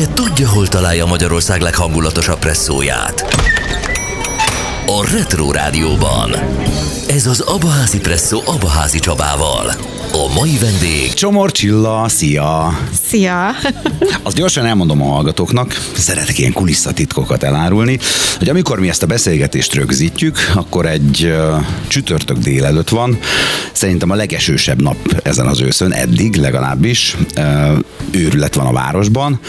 ugye tudja, hol találja Magyarország leghangulatosabb presszóját? A Retro Rádióban. Ez az Abaházi Presszó Abaházi Csabával. A mai vendég Csomor Csilla, szia! Szia! Azt gyorsan elmondom a hallgatóknak, szeretek ilyen kulisszatitkokat elárulni, hogy amikor mi ezt a beszélgetést rögzítjük, akkor egy uh, csütörtök délelőtt van, szerintem a legesősebb nap ezen az őszön, eddig legalábbis, uh, őrület van a városban,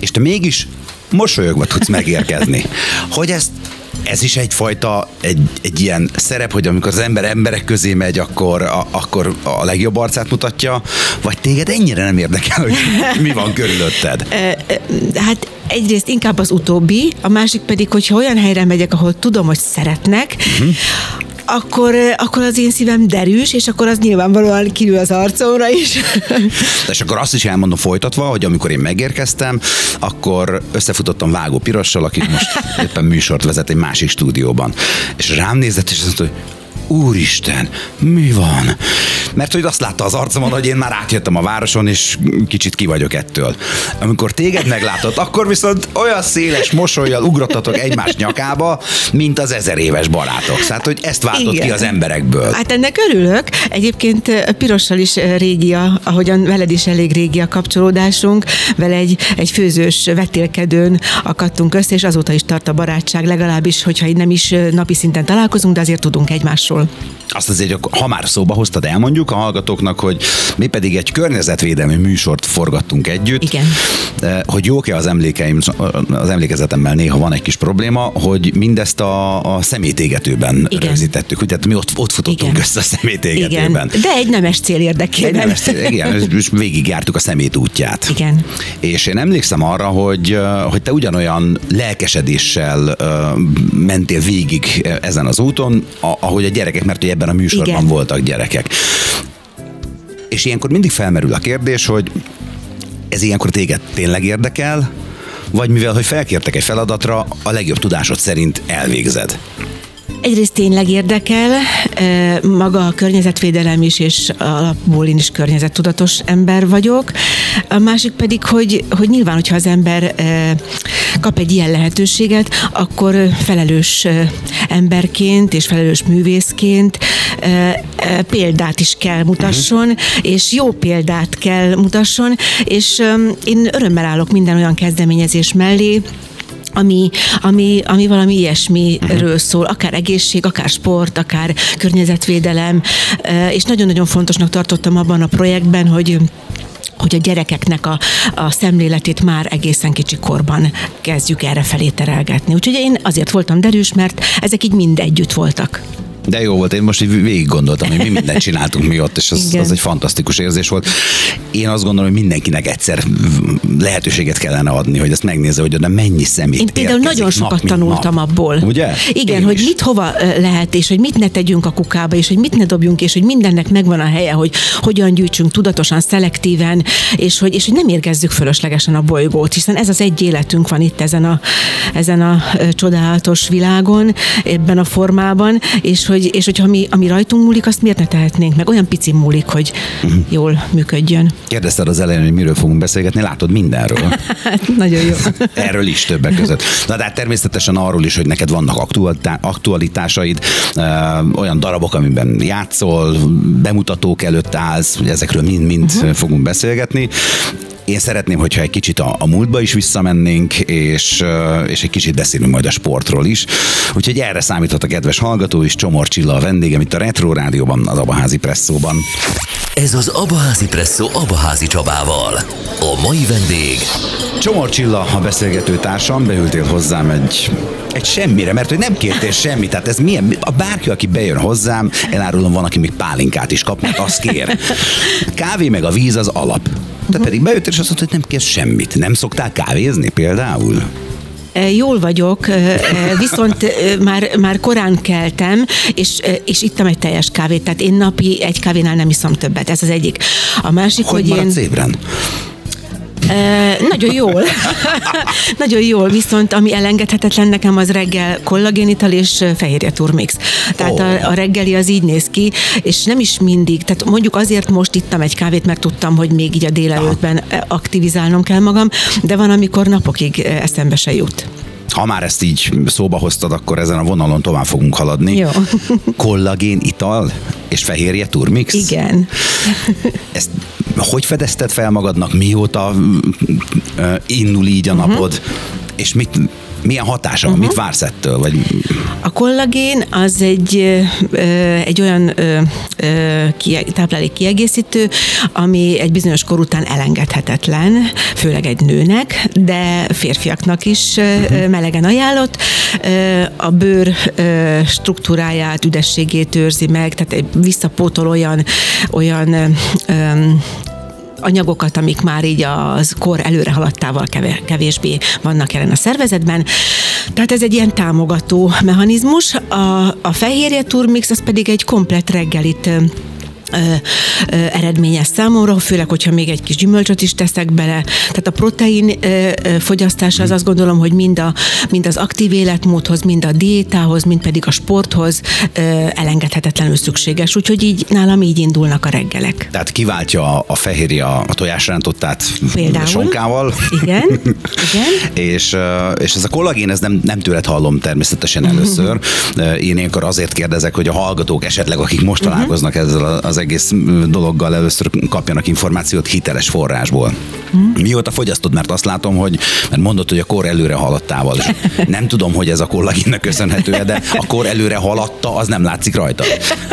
és te mégis mosolyogva tudsz megérkezni. Hogy ezt ez is egyfajta egy, egy ilyen szerep, hogy amikor az ember emberek közé megy, akkor a, akkor a legjobb arcát mutatja, vagy téged ennyire nem érdekel, hogy mi van körülötted? Hát egyrészt inkább az utóbbi, a másik pedig, hogyha olyan helyre megyek, ahol tudom, hogy szeretnek, uh-huh akkor, akkor az én szívem derűs, és akkor az nyilvánvalóan kiül az arcomra is. De és akkor azt is elmondom folytatva, hogy amikor én megérkeztem, akkor összefutottam Vágó Pirossal, aki most éppen műsort vezet egy másik stúdióban. És rám nézett, és azt mondta, hogy úristen, mi van? Mert hogy azt látta az arcomon, hogy én már átjöttem a városon, és kicsit ki vagyok ettől. Amikor téged meglátott, akkor viszont olyan széles mosolyjal ugrottatok egymás nyakába, mint az ezer éves barátok. Tehát, hogy ezt váltott Igen. ki az emberekből. Hát ennek örülök. Egyébként Pirossal is régi, ahogyan veled is elég régi a kapcsolódásunk. Vele egy, egy főzős vetélkedőn akadtunk össze, és azóta is tart a barátság, legalábbis, hogyha nem is napi szinten találkozunk, de azért tudunk egymásról szól. Azt azért, ha már szóba hoztad, elmondjuk a hallgatóknak, hogy mi pedig egy környezetvédelmi műsort forgattunk együtt. Igen. Hogy jók-e az emlékeim, az emlékezetemmel néha van egy kis probléma, hogy mindezt a, a szemétégetőben Igen. rögzítettük. Ugye, mi ott, ott futottunk Igen. össze a szemétégetőben. Igen. De egy nemes cél érdekében. Egy nemes cél, igen, és végigjártuk a szemét útját. Igen. És én emlékszem arra, hogy, hogy te ugyanolyan lelkesedéssel mentél végig ezen az úton, ahogy a gyerekek, mert ugye ebben a műsorban Igen. voltak gyerekek. És ilyenkor mindig felmerül a kérdés, hogy ez ilyenkor téged tényleg érdekel, vagy mivel, hogy felkértek egy feladatra, a legjobb tudásod szerint elvégzed? Egyrészt tényleg érdekel, maga a környezetvédelem is, és alapból én is környezettudatos ember vagyok. A másik pedig, hogy, hogy nyilván, hogyha az ember kap egy ilyen lehetőséget, akkor felelős emberként és felelős művészként példát is kell mutasson, uh-huh. és jó példát kell mutasson, és én örömmel állok minden olyan kezdeményezés mellé, ami, ami, ami valami ilyesmiről uh-huh. szól, akár egészség, akár sport, akár környezetvédelem, és nagyon-nagyon fontosnak tartottam abban a projektben, hogy hogy a gyerekeknek a, a szemléletét már egészen kicsi korban kezdjük erre felé terelgetni. Úgyhogy én azért voltam derűs, mert ezek így mind együtt voltak. De jó volt, én most így végig gondoltam, hogy mi mindent csináltunk mi ott, és az, az egy fantasztikus érzés volt. Én azt gondolom, hogy mindenkinek egyszer lehetőséget kellene adni, hogy ezt megnézze, hogy oda mennyi szemét Én például nagyon sokat nap, tanultam nap. abból. Ugye? Igen, én hogy is. mit hova lehet, és hogy mit ne tegyünk a kukába, és hogy mit ne dobjunk, és hogy mindennek megvan a helye, hogy hogyan gyűjtsünk tudatosan, szelektíven, és hogy, és hogy nem érgezzük fölöslegesen a bolygót, hiszen ez az egy életünk van itt ezen a, ezen a csodálatos világon, ebben a formában, és hogy hogy, és hogyha mi, ami rajtunk múlik, azt miért ne tehetnénk meg? Olyan pici múlik, hogy uh-huh. jól működjön. Kérdezted az elején, hogy miről fogunk beszélgetni, látod mindenről. Hát, nagyon jó. Erről is többek között. Na de hát természetesen arról is, hogy neked vannak aktualitásaid, olyan darabok, amiben játszol, bemutatók előtt állsz, ezekről mind-mind uh-huh. fogunk beszélgetni én szeretném, hogyha egy kicsit a, a múltba is visszamennénk, és, és egy kicsit beszélünk majd a sportról is. Úgyhogy erre számíthat a kedves hallgató is, Csomor Csilla a vendégem itt a Retro Rádióban, az Abaházi Presszóban. Ez az Abaházi Presszó Abaházi Csabával. A mai vendég... Csomor Csilla a beszélgető társam, beültél hozzám egy, egy semmire, mert hogy nem kértél semmit, tehát ez milyen, a bárki, aki bejön hozzám, elárulom, van, aki még pálinkát is kap, mert azt kér. Kávé meg a víz az alap. Te pedig bejöttél, és azt mondtad, hogy nem kész semmit. Nem szoktál kávézni például? E, jól vagyok, e, e, viszont már, már korán keltem, és, és ittam egy teljes kávét, tehát én napi egy kávénál nem iszom többet, ez az egyik. A másik, hogy, hogy én... ébren? Nagyon jól. nagyon jól, viszont ami elengedhetetlen nekem az reggel kollagénital és fehérje turmix. Tehát oh. a, a reggeli az így néz ki, és nem is mindig. Tehát mondjuk azért most ittam egy kávét, mert tudtam, hogy még így a délelőttben aktivizálnom kell magam, de van, amikor napokig eszembe se jut ha már ezt így szóba hoztad, akkor ezen a vonalon tovább fogunk haladni. Jó. Kollagén ital és fehérje turmix? Igen. Ezt hogy fedezted fel magadnak, mióta indul így a uh-huh. napod, és mit, milyen hatása van, uh-huh. mit vársz ettől? Vagy... A kollagén az egy, egy olyan táplálék kiegészítő, ami egy bizonyos kor után elengedhetetlen, főleg egy nőnek, de férfiaknak is uh-huh. melegen ajánlott. A bőr struktúráját, üdességét őrzi meg, tehát visszapótol olyan, olyan anyagokat, amik már így az kor előre haladtával kevésbé vannak jelen a szervezetben. Tehát ez egy ilyen támogató mechanizmus. A, a fehérje turmix az pedig egy komplet reggelit eredményes számomra, főleg, hogyha még egy kis gyümölcsöt is teszek bele. Tehát a protein fogyasztás az azt gondolom, hogy mind, a, mind az aktív életmódhoz, mind a diétához, mind pedig a sporthoz elengedhetetlenül szükséges. Úgyhogy így nálam így indulnak a reggelek. Tehát kiváltja a fehérje a tojásrántottát Például. sonkával. Igen, igen. és, és ez a kollagén, ez nem, nem tőled hallom természetesen először. Én ilyenkor azért kérdezek, hogy a hallgatók esetleg, akik most mhm. találkoznak ezzel az egész dologgal először kapjanak információt hiteles forrásból. Hmm. Mióta fogyasztod, mert azt látom, hogy mert mondod, hogy a kor előre haladtával. És nem tudom, hogy ez a kollagénnek köszönhető de a kor előre haladta, az nem látszik rajta.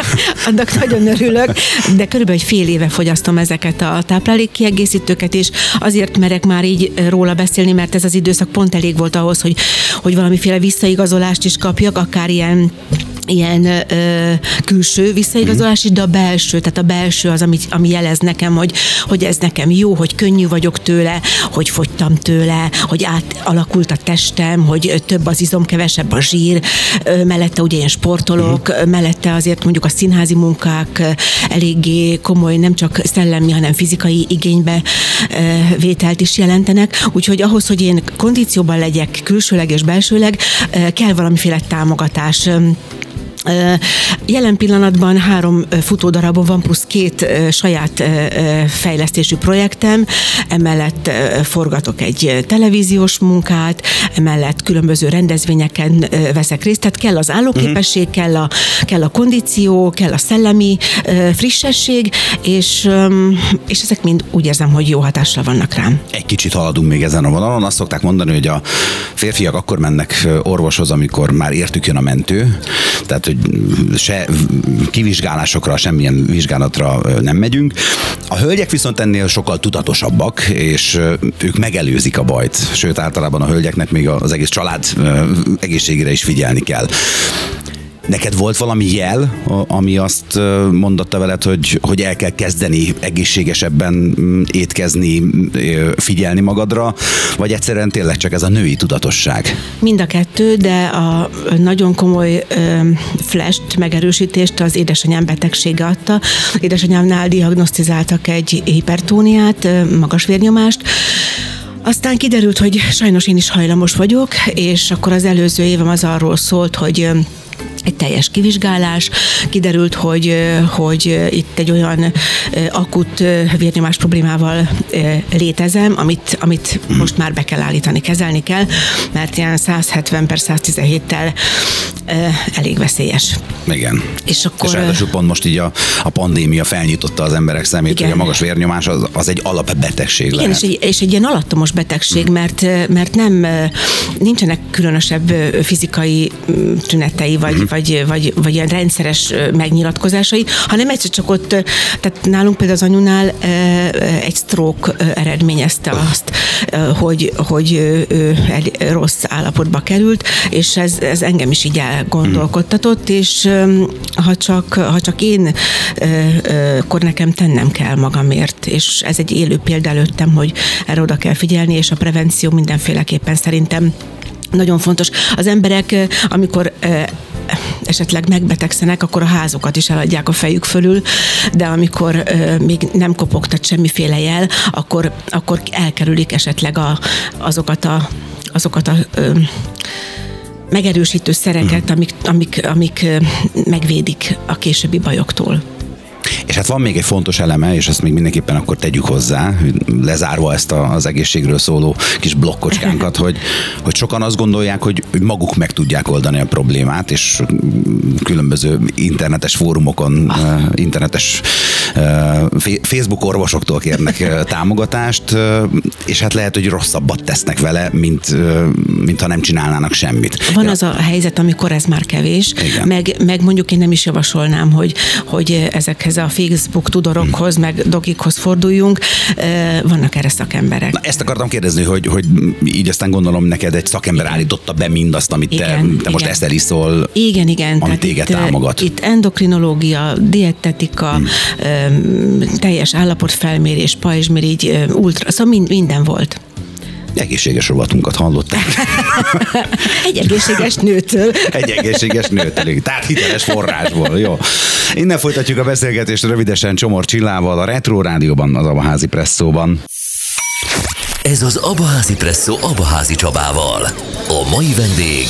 Annak nagyon örülök, de körülbelül egy fél éve fogyasztom ezeket a táplálékkiegészítőket, és azért merek már így róla beszélni, mert ez az időszak pont elég volt ahhoz, hogy, hogy valamiféle visszaigazolást is kapjak, akár ilyen ilyen ö, külső visszaigazolás is, de a belső, tehát a belső az, ami, ami jelez nekem, hogy, hogy ez nekem jó, hogy könnyű vagyok tőle, hogy fogytam tőle, hogy átalakult a testem, hogy több az izom, kevesebb a zsír, mellette ugye én sportolok, uh-huh. mellette azért mondjuk a színházi munkák eléggé komoly, nem csak szellemi, hanem fizikai igénybe vételt is jelentenek, úgyhogy ahhoz, hogy én kondícióban legyek külsőleg és belsőleg, kell valamiféle támogatás Jelen pillanatban három futódarabon van, plusz két saját fejlesztésű projektem, emellett forgatok egy televíziós munkát, emellett különböző rendezvényeken veszek részt, tehát kell az állóképesség, kell a, kell a kondíció, kell a szellemi frissesség, és, és ezek mind úgy érzem, hogy jó hatással vannak rám. Egy kicsit haladunk még ezen a vonalon. Azt szokták mondani, hogy a férfiak akkor mennek orvoshoz, amikor már értük jön a mentő, tehát hogy se kivizsgálásokra, semmilyen vizsgálatra nem megyünk. A hölgyek viszont ennél sokkal tudatosabbak, és ők megelőzik a bajt. Sőt, általában a hölgyeknek még az egész család egészségére is figyelni kell. Neked volt valami jel, ami azt mondotta veled, hogy, hogy el kell kezdeni egészségesebben mm, étkezni, figyelni magadra, vagy egyszerűen tényleg csak ez a női tudatosság? Mind a kettő, de a nagyon komoly flash megerősítést az édesanyám betegsége adta. Édesanyámnál diagnosztizáltak egy hipertóniát, magas vérnyomást, aztán kiderült, hogy sajnos én is hajlamos vagyok, és akkor az előző évem az arról szólt, hogy egy teljes kivizsgálás, kiderült, hogy, hogy itt egy olyan akut vérnyomás problémával létezem, amit, amit most már be kell állítani, kezelni kell, mert ilyen 170 per 117-tel elég veszélyes. Igen. És akkor... És ráadásul pont most így a, a pandémia felnyitotta az emberek szemét, igen. hogy a magas vérnyomás az, az egy alapbetegség igen, lehet. És egy, és egy ilyen alattomos betegség, mert, mert nem, nincsenek különösebb fizikai tünetei, vagy, uh-huh. vagy, vagy, vagy ilyen rendszeres megnyilatkozásai, hanem egyszer csak ott, tehát nálunk például az anyunál egy stroke eredményezte azt, hogy, hogy egy rossz állapotba került, és ez, ez engem is így elgondolkodtatott, és ha csak, ha csak én, akkor nekem tennem kell magamért, és ez egy élő példa előttem, hogy erre oda kell figyelni, és a prevenció mindenféleképpen szerintem nagyon fontos. Az emberek, amikor esetleg megbetegszenek, akkor a házukat is eladják a fejük fölül, de amikor még nem kopogtat semmiféle jel, akkor, akkor elkerülik esetleg a, azokat a azokat a ö, megerősítő szereket, amik, amik, amik megvédik a későbbi bajoktól. És hát van még egy fontos eleme, és ezt még mindenképpen akkor tegyük hozzá, lezárva ezt a, az egészségről szóló kis blokkocskánkat, hogy, hogy sokan azt gondolják, hogy maguk meg tudják oldani a problémát, és különböző internetes fórumokon, ah. internetes Facebook orvosoktól kérnek támogatást, és hát lehet, hogy rosszabbat tesznek vele, mint, mint ha nem csinálnának semmit. Van az a helyzet, amikor ez már kevés, meg, meg mondjuk én nem is javasolnám, hogy, hogy ezekhez a Facebook tudorokhoz, meg dokikhoz forduljunk, vannak erre szakemberek. Na, ezt akartam kérdezni, hogy, hogy így aztán gondolom neked egy szakember állította be mindazt, amit igen, te, te igen. most eszel iszol, igen, igen. amit téged itt, támogat. Itt endokrinológia, dietetika, hmm. teljes állapotfelmérés, pajzsmirigy, ultra, szóval minden volt egészséges rovatunkat hallották. Egy egészséges nőtől. Egy egészséges nőtől, tehát hiteles forrásból, jó. Innen folytatjuk a beszélgetést rövidesen Csomor Csillával a Retro Rádióban, az Abaházi Presszóban. Ez az Abaházi Presszó Abaházi Csabával. A mai vendég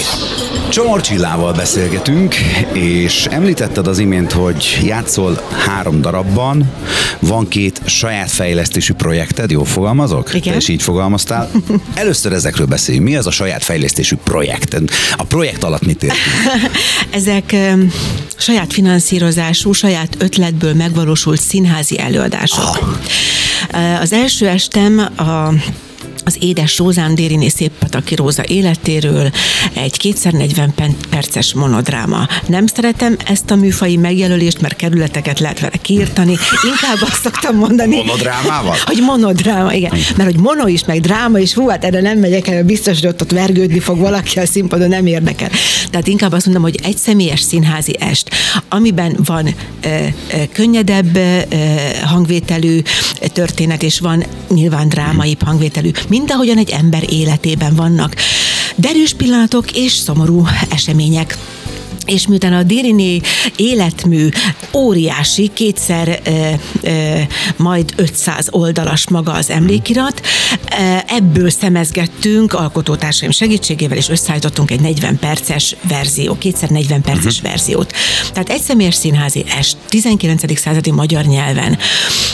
Csomor Csillával beszélgetünk, és említetted az imént, hogy játszol három darabban, van két saját fejlesztésű projekted, jól fogalmazok? Igen. Te is így fogalmaztál. Először ezekről beszéljünk. Mi az a saját fejlesztésű projekt? A projekt alatt mit értünk? Ezek saját finanszírozású, saját ötletből megvalósult színházi előadások. Ah. Az első estem a az Édes Rózán Dériné Széppataki Róza életéről egy kétszer 40 perces monodráma. Nem szeretem ezt a műfai megjelölést, mert kerületeket lehet vele kiirtani. Inkább azt szoktam mondani. Monodrámával? Hogy monodráma, igen. Mert hogy mono is, meg dráma is, hú, hát erre nem megyek el, biztos, hogy ott, ott vergődni fog valaki a színpadon, nem érdekel. Tehát inkább azt mondom, hogy egy személyes színházi est, amiben van ö, ö, könnyedebb ö, hangvételű történet, és van nyilván drámai hangvételű mint ahogyan egy ember életében vannak. Derűs pillanatok és szomorú események és miután a Diriné életmű óriási, kétszer e, e, majd 500 oldalas maga az emlékirat, ebből szemezgettünk alkotótársaim segítségével, és összeállítottunk egy 40 perces verzió, kétszer 40 perces uh-huh. verziót. Tehát egy személyes színházi est, 19. századi magyar nyelven.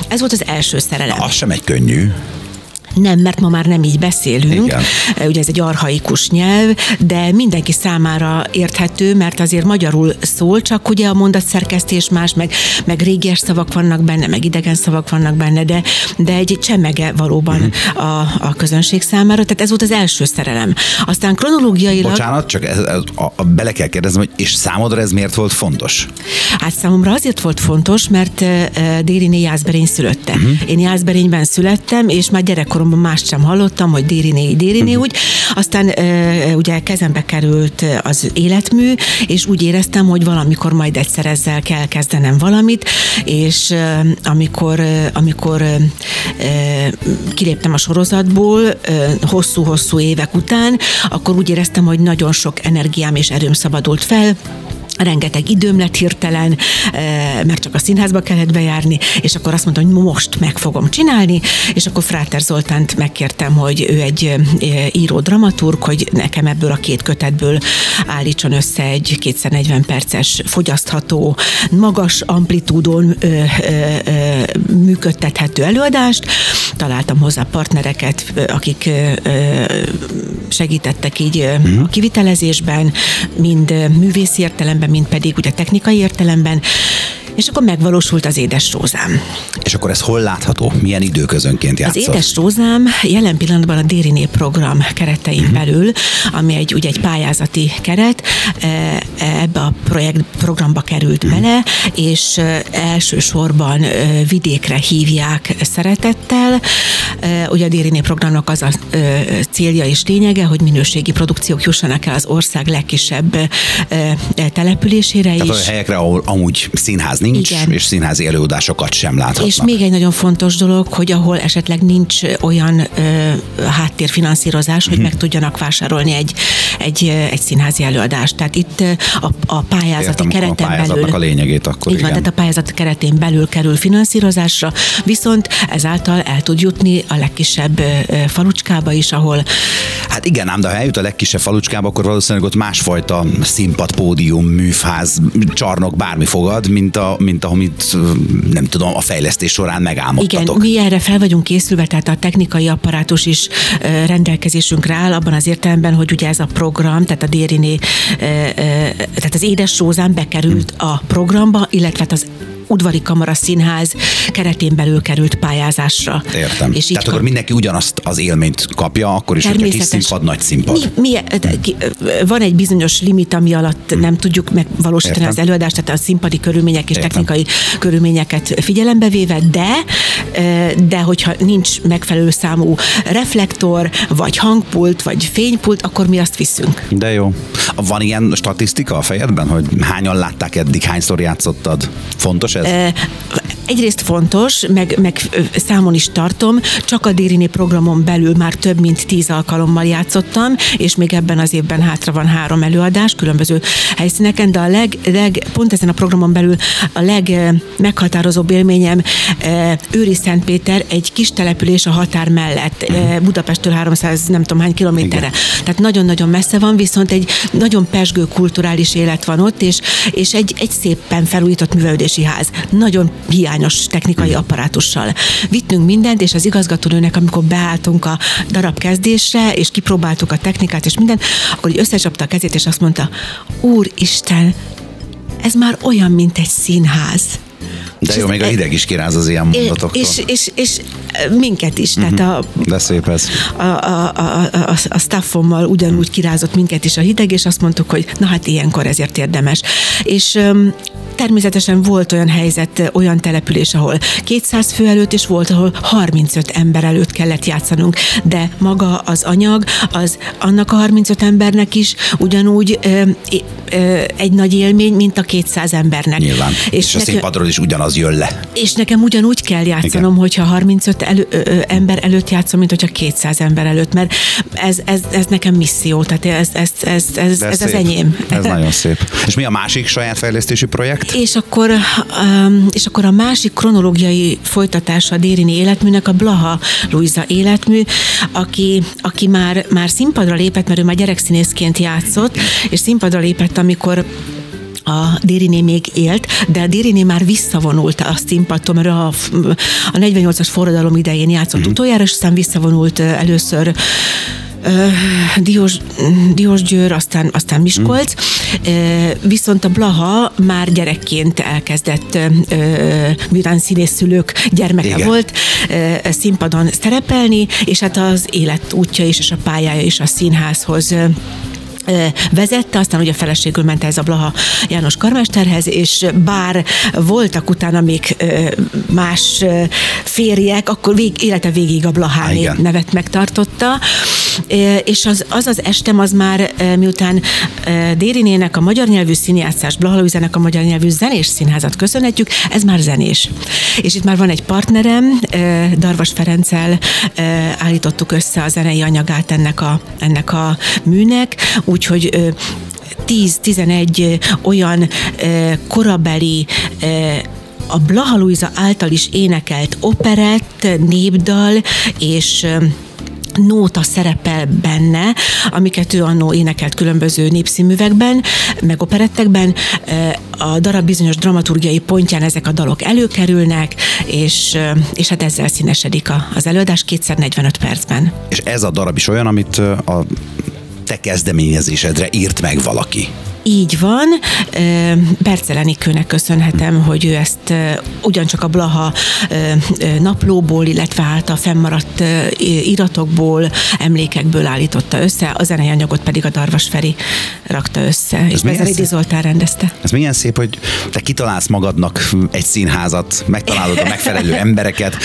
Ez volt az első szerelem. Na, az sem egy könnyű. Nem, mert ma már nem így beszélünk. Igen. Ugye ez egy arhaikus nyelv, de mindenki számára érthető, mert azért magyarul szól, csak ugye a mondatszerkesztés más, meg, meg régies szavak vannak benne, meg idegen szavak vannak benne, de, de egy csemege valóban uh-huh. a, a közönség számára. Tehát ez volt az első szerelem. Aztán kronológiailag... Bocsánat, csak ez, ez, a, a, bele kell kérdeznem, hogy és számodra ez miért volt fontos? Hát számomra azért volt fontos, mert uh, Dériné Jászberény szülötte. Uh-huh. Én Jászberényben születtem, és már gyerekkor gyerekkoromban mást sem hallottam, hogy Dériné, Dériné úgy. Aztán ugye kezembe került az életmű, és úgy éreztem, hogy valamikor majd egyszer ezzel kell kezdenem valamit, és amikor, amikor kiléptem a sorozatból hosszú-hosszú évek után, akkor úgy éreztem, hogy nagyon sok energiám és erőm szabadult fel, rengeteg időm lett hirtelen, eh, mert csak a színházba kellett bejárni, és akkor azt mondtam, hogy most meg fogom csinálni, és akkor Fráter Zoltánt megkértem, hogy ő egy eh, író dramaturg, hogy nekem ebből a két kötetből állítson össze egy 240 perces fogyasztható, magas amplitúdon ö, ö, ö, működtethető előadást. Találtam hozzá partnereket, akik ö, segítettek így a kivitelezésben, mind művészi értelemben, mind pedig ugye technikai értelemben, és akkor megvalósult az Édes Rózám. És akkor ez hol látható? Milyen időközönként játszott? Az Édes Rózám jelen pillanatban a Dériné program keretein uh-huh. belül, ami egy, ugye egy pályázati keret, e, e, ebbe a projekt programba került uh-huh. bele, és e, elsősorban vidékre hívják szeretettel. Ugye a Dériné programnak az a célja és lényege, hogy minőségi produkciók jussanak el az ország legkisebb településére Tehát is. a helyekre, ahol amúgy színház nincs, Igen. és színházi előadásokat sem láthatnak. És még egy nagyon fontos dolog, hogy ahol esetleg nincs olyan ö, háttérfinanszírozás, hogy meg tudjanak vásárolni egy, egy, egy színházi előadást. Tehát itt a, a pályázati Értem, a kereten pályázatnak belül. a lényegét akkor, Így van, igen. tehát a pályázat keretén belül kerül finanszírozásra, viszont ezáltal el tud jutni a legkisebb falucskába is, ahol Hát igen, ám de ha eljut a legkisebb falucskába, akkor valószínűleg ott másfajta színpad, pódium, műfáz, csarnok, bármi fogad, mint, a, mint amit nem tudom, a fejlesztés során Igen, megálmodtatok. mi erre fel vagyunk készülve, tehát a technikai apparátus is rendelkezésünkre áll, abban az értelemben, hogy ugye ez a program, tehát a Dériné, tehát az Édes Rózán bekerült a programba, illetve hát az udvari kamara színház keretén belül került pályázásra. Értem. És így Tehát akkor kap- mindenki ugyanazt az élményt kapja, akkor is, hogyha kis színpad, nagy színpad. Mi, mi, ki- van egy bizonyos limit, ami alatt nem tudjuk megvalósítani Értem. az előadást, tehát a színpadi körülmények és Értem. technikai körülményeket figyelembe véve, de, de hogyha nincs megfelelő számú reflektor, vagy hangpult, vagy fénypult, akkor mi azt viszünk. De jó. Van ilyen statisztika a fejedben, hogy hányan látták eddig, hányszor játszottad? Fontos ez? Ö, Egyrészt fontos, meg, meg számon is tartom, csak a Dériné programon belül már több mint tíz alkalommal játszottam, és még ebben az évben hátra van három előadás különböző helyszíneken, de a leg, leg pont ezen a programon belül a legmeghatározóbb élményem Őri Szentpéter, egy kis település a határ mellett, Budapesttől 300 nem tudom hány kilométerre. Igen. Tehát nagyon-nagyon messze van, viszont egy nagyon pesgő kulturális élet van ott, és, és egy, egy szépen felújított művelődési ház. Nagyon hiányos technikai apparátussal. Vittünk mindent, és az igazgatónőnek, amikor beálltunk a darab kezdésre, és kipróbáltuk a technikát és mindent, akkor így összecsapta a kezét, és azt mondta, Úristen, ez már olyan, mint egy színház. De és jó, még a hideg is kiráz az ilyen mondatoktól. És, és, és minket is, tehát a, De szép ez. a, a, a, a, a staffommal ugyanúgy kirázott minket is a hideg, és azt mondtuk, hogy na hát ilyenkor ezért érdemes. És természetesen volt olyan helyzet, olyan település, ahol 200 fő előtt, és volt, ahol 35 ember előtt kellett játszanunk, de maga az anyag, az annak a 35 embernek is ugyanúgy ö, ö, egy nagy élmény, mint a 200 embernek. Nyilván. És, és a színpadról is ugyanaz jön le. és nekem ugyanúgy kell játszanom, Igen. hogyha 35 elő, ö, ö, ember előtt játszom, mint hogyha 200 ember előtt, mert ez, ez, ez nekem misszió, tehát ez, ez, ez, ez, De ez az enyém. Ez nagyon szép. És mi a másik saját fejlesztési projekt? És akkor, um, és akkor a másik kronológiai folytatása a Dérini életműnek a Blaha Luisa életmű, aki, aki már, már színpadra lépett, mert ő már gyerekszínészként játszott, és színpadra lépett, amikor a Dériné még élt, de a Dériné már visszavonult a színpadtól, mert a, a 48-as forradalom idején játszott uh-huh. utoljára, és aztán visszavonult először Diós, Diós Győr, aztán, aztán Miskolc, Ö, viszont a Blaha már gyerekként elkezdett, ö, miután színészszülők gyermeke Igen. Volt, színpadon szerepelni, és hát az életútja is, és a pályája is a színházhoz vezette, aztán ugye feleségül ment ez a Blaha János karmesterhez, és bár voltak utána még más férjek, akkor vég, élete végig a Há, Blaháné nevet megtartotta, és az, az az estem az már miután Dérinének a magyar nyelvű színjátszás, Blaha Luizának a magyar nyelvű zenés színházat köszönhetjük, ez már zenés. És itt már van egy partnerem, Darvas Ferenccel állítottuk össze a zenei anyagát ennek a, ennek a műnek, úgyhogy ö, 10-11 olyan korabeli a Blaha Luisa által is énekelt operett, népdal és nóta szerepel benne, amiket ő annó énekelt különböző népszínművekben, meg operettekben. A darab bizonyos dramaturgiai pontján ezek a dalok előkerülnek, és, és hát ezzel színesedik az előadás kétszer 45 percben. És ez a darab is olyan, amit a te kezdeményezésedre írt meg valaki. Így van. Ö, Bercel Enikőnek köszönhetem, hogy ő ezt ugyancsak a Blaha naplóból, illetve hát a fennmaradt iratokból, emlékekből állította össze, a zenei anyagot pedig a Darvas Feri rakta össze, és milyen Bezeridi. Zoltán rendezte. Ez milyen szép, hogy te kitalálsz magadnak egy színházat, megtalálod a megfelelő embereket,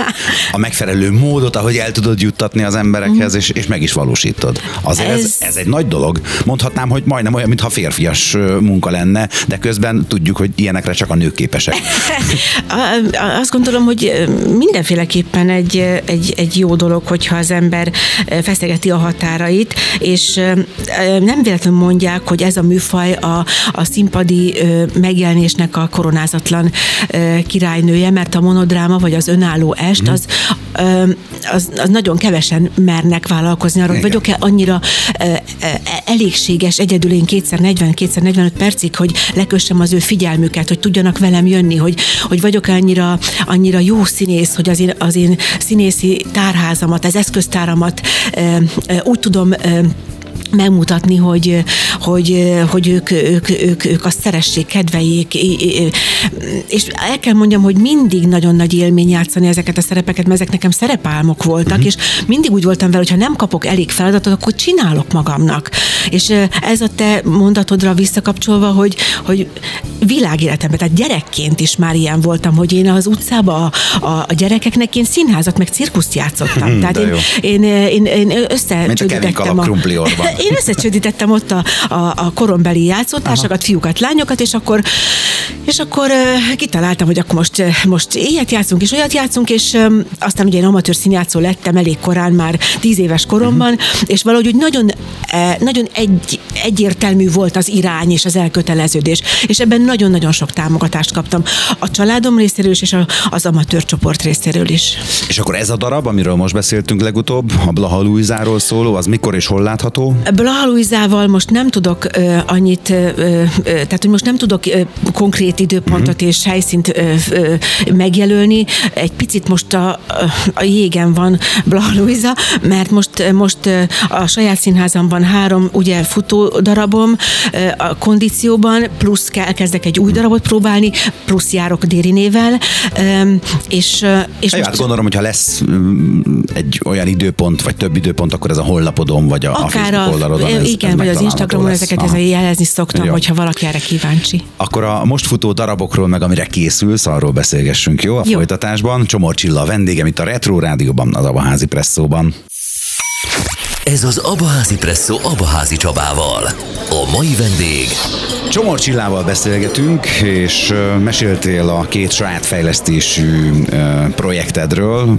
a megfelelő módot, ahogy el tudod juttatni az emberekhez, és, és meg is valósítod. Azért ez, ez, Ez- ez egy nagy dolog. Mondhatnám, hogy majdnem olyan, mintha férfias munka lenne, de közben tudjuk, hogy ilyenekre csak a nők képesek. Azt gondolom, hogy mindenféleképpen egy, egy, egy jó dolog, hogyha az ember feszegeti a határait, és nem véletlenül mondják, hogy ez a műfaj a, a színpadi megjelenésnek a koronázatlan királynője, mert a monodráma vagy az önálló est, mhm. az, az, az nagyon kevesen mernek vállalkozni arra, vagyok-e annyira elégséges egyedül én kétszer 40, kétszer 45 percig, hogy lekössem az ő figyelmüket, hogy tudjanak velem jönni, hogy, hogy vagyok-e annyira, annyira jó színész, hogy az én, az én színészi tárházamat, az eszköztáramat úgy tudom megmutatni, hogy, hogy, hogy ők, ők, ők, ők azt szeressék, kedveljék, és el kell mondjam, hogy mindig nagyon nagy élmény játszani ezeket a szerepeket, mert ezek nekem szerepálmok voltak, uh-huh. és mindig úgy voltam vele, hogy ha nem kapok elég feladatot, akkor csinálok magamnak. És ez a te mondatodra visszakapcsolva, hogy, hogy világéletemben, tehát gyerekként is már ilyen voltam, hogy én az utcába a, a, a gyerekeknek én színházat meg cirkuszt játszottam. Hmm, tehát én, én, én, én összecsődítettem a... Én összecsődítettem ott a, a, a korombeli játszótársakat, Aha. fiúkat, lányokat, és akkor és akkor uh, kitaláltam, hogy akkor most, most ilyet játszunk, és olyat játszunk, és um, aztán ugye én amatőr színjátszó lettem elég korán, már tíz éves koromban, uh-huh. és valahogy úgy nagyon, uh, nagyon egy, egyértelmű volt az irány és az elköteleződés, és ebben nagyon-nagyon sok támogatást kaptam. A családom részéről is, és a, az amatőr csoport részéről is. És akkor ez a darab, amiről most beszéltünk legutóbb, a Blaha Luizáról szóló, az mikor és hol látható? Blaha Luizával most nem tudok uh, annyit, uh, uh, tehát hogy most nem tudok uh, konkrét időpontot uh-huh. és helyszínt uh, uh, megjelölni. Egy picit most a, a jégen van Blaha Luiza, mert most, most a saját színházamban három ugye futó darabom a kondícióban, plusz kell kezdek egy új darabot próbálni, plusz járok Dérinével, és, és most... hát gondolom, hogyha lesz mm, egy olyan időpont, vagy több időpont, akkor ez a honlapodon, vagy a, a Facebook oldalon. Ez, igen, ez vagy az Instagramon ezeket ezzel jelezni szoktam, jó. hogyha valaki erre kíváncsi. Akkor a most futó darabokról, meg amire készülsz, arról beszélgessünk, jó? A jó. folytatásban. Csomor Csilla a vendégem itt a Retro Rádióban, az Abaházi Presszóban. Ez az Abaházi Presszó Abaházi Csabával. A mai vendég... Csomor Csillával beszélgetünk, és meséltél a két saját fejlesztésű projektedről.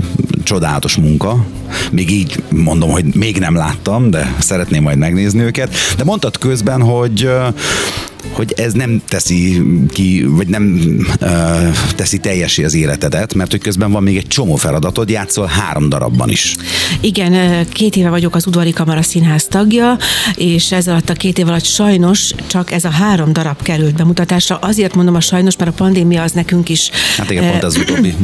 Csodálatos munka. Még így mondom, hogy még nem láttam, de szeretném majd megnézni őket. De mondtad közben, hogy hogy ez nem teszi ki, vagy nem uh, teszi teljesi az életedet, mert hogy közben van még egy csomó feladatod, játszol három darabban is. Igen, két éve vagyok az Udvari Kamara Színház tagja, és ez alatt a két év alatt sajnos csak ez a három darab került bemutatásra. Azért mondom a sajnos, mert a pandémia az nekünk is. Hát igen, pont az utóbbi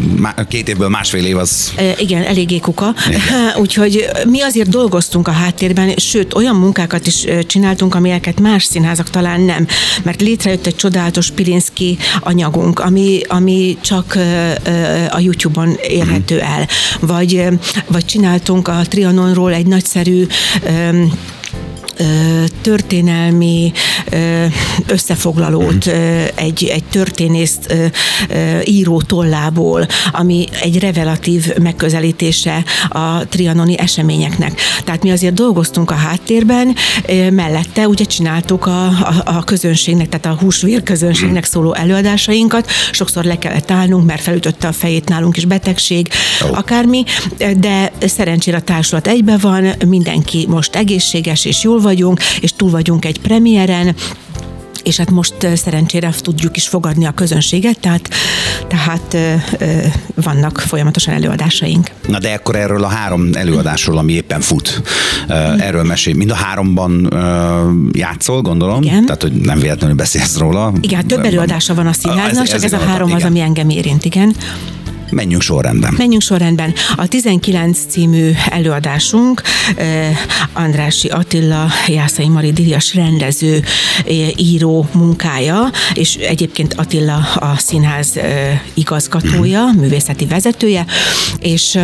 két évből másfél év az. Igen, eléggé kuka. Igen. Úgyhogy mi azért dolgoztunk a háttérben, sőt, olyan munkákat is csináltunk, amelyeket más színházak talán nem mert létrejött egy csodálatos Pilinszki anyagunk, ami, ami csak a YouTube-on érhető el. Vagy, vagy csináltunk a Trianonról egy nagyszerű történelmi összefoglalót egy, egy történészt író tollából, ami egy revelatív megközelítése a trianoni eseményeknek. Tehát mi azért dolgoztunk a háttérben, mellette ugye csináltuk a, a, a közönségnek, tehát a húsvér közönségnek szóló előadásainkat, sokszor le kellett állnunk, mert felütötte a fejét nálunk is betegség, oh. akármi, de szerencsére a társulat egybe van, mindenki most egészséges és jól vagyunk, és túl vagyunk egy premiéren, és hát most szerencsére tudjuk is fogadni a közönséget, tehát, tehát vannak folyamatosan előadásaink. Na de akkor erről a három előadásról, ami éppen fut, erről mesélj. Mind a háromban játszol, gondolom? Igen. Tehát, hogy nem véletlenül beszélsz róla. Igen, több előadása van a színháznak, csak ez, ez a három az, ami engem érint, igen. Menjünk sorrendben. Menjünk sorrendben. A 19 című előadásunk Andrási Attila, Jászai Mari Díjas rendező, író munkája, és egyébként Attila a színház igazgatója, művészeti vezetője, és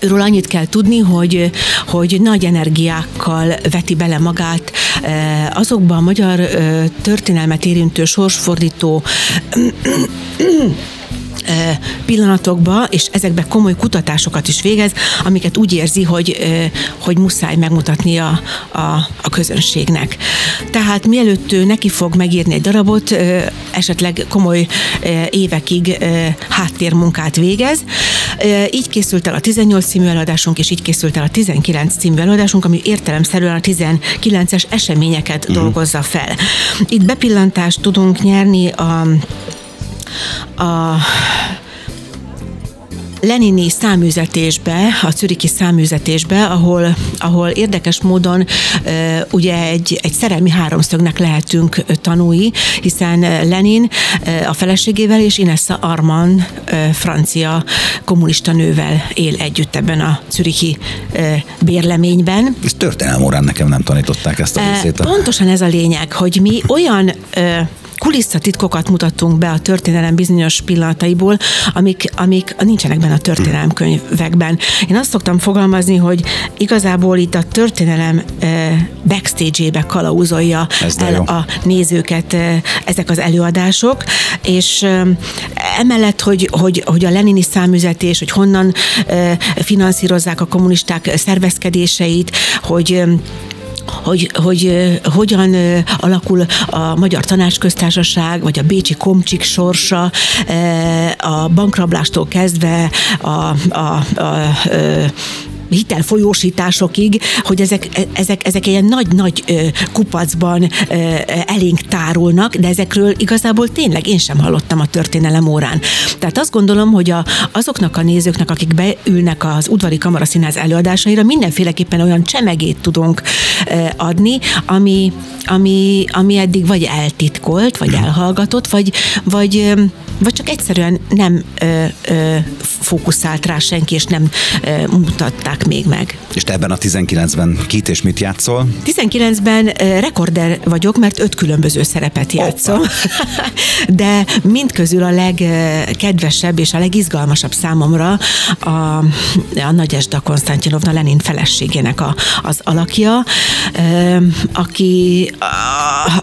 Őről annyit kell tudni, hogy, hogy nagy energiákkal veti bele magát azokba a magyar történelmet érintő sorsfordító pillanatokba, és ezekbe komoly kutatásokat is végez, amiket úgy érzi, hogy, hogy muszáj megmutatni a, a, a közönségnek. Tehát mielőtt ő neki fog megírni egy darabot, esetleg komoly évekig háttérmunkát végez. Így készült el a 18 című előadásunk, és így készült el a 19 című előadásunk, ami értelemszerűen a 19-es eseményeket uh-huh. dolgozza fel. Itt bepillantást tudunk nyerni a, a Lenini száműzetésbe, a Czüriki száműzetésbe, ahol, ahol érdekes módon ugye egy, egy szerelmi háromszögnek lehetünk tanúi, hiszen Lenin a feleségével és Inessa Arman francia kommunista nővel él együtt ebben a Czüriki bérleményben. Ez történelem órán nekem nem tanították ezt a részét. Pontosan ez a lényeg, hogy mi olyan kulisszatitkokat mutattunk be a történelem bizonyos pillanataiból, amik, amik nincsenek benne a történelemkönyvekben. Én azt szoktam fogalmazni, hogy igazából itt a történelem backstage-ébe kalauzolja el a nézőket ezek az előadások, és emellett, hogy, hogy, hogy a lenini számüzetés, hogy honnan finanszírozzák a kommunisták szervezkedéseit, hogy hogy, hogy hogyan alakul a Magyar Tanácsköztársaság, vagy a Bécsi Komcsik sorsa, a bankrablástól kezdve a, a, a, a hitelfolyósításokig, hogy ezek, ezek, ezek ilyen nagy-nagy kupacban elénk tárulnak, de ezekről igazából tényleg én sem hallottam a történelem órán. Tehát azt gondolom, hogy a, azoknak a nézőknek, akik beülnek az udvari kamaraszínház előadásaira, mindenféleképpen olyan csemegét tudunk adni, ami, ami, ami eddig vagy eltitkolt, vagy elhallgatott, vagy, vagy, vagy csak egyszerűen nem ö, ö, fókuszált rá senki, és nem ö, mutatták még meg. És te ebben a 19-ben kit és mit játszol? 19-ben rekorder vagyok, mert öt különböző szerepet játszom. De mindközül a legkedvesebb és a legizgalmasabb számomra a, a Nagyesda Konstantinovna Lenin feleségének a, az alakja, aki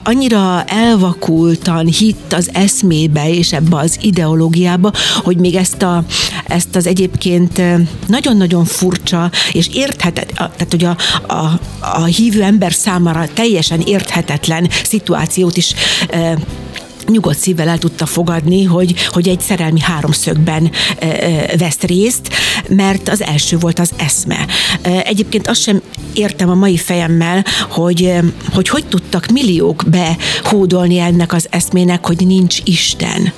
annyira elvakultan hitt az eszmébe és ebbe az ideológiába, hogy még ezt, a, ezt az egyébként nagyon-nagyon furcsa és érthetet, tehát hogy a, a, a hívő ember számára teljesen érthetetlen szituációt is nyugodt szívvel el tudta fogadni, hogy, hogy egy szerelmi háromszögben e, e, vesz részt, mert az első volt az eszme. E, egyébként azt sem értem a mai fejemmel, hogy hogy, hogy tudtak milliók behódolni ennek az eszmének, hogy nincs Isten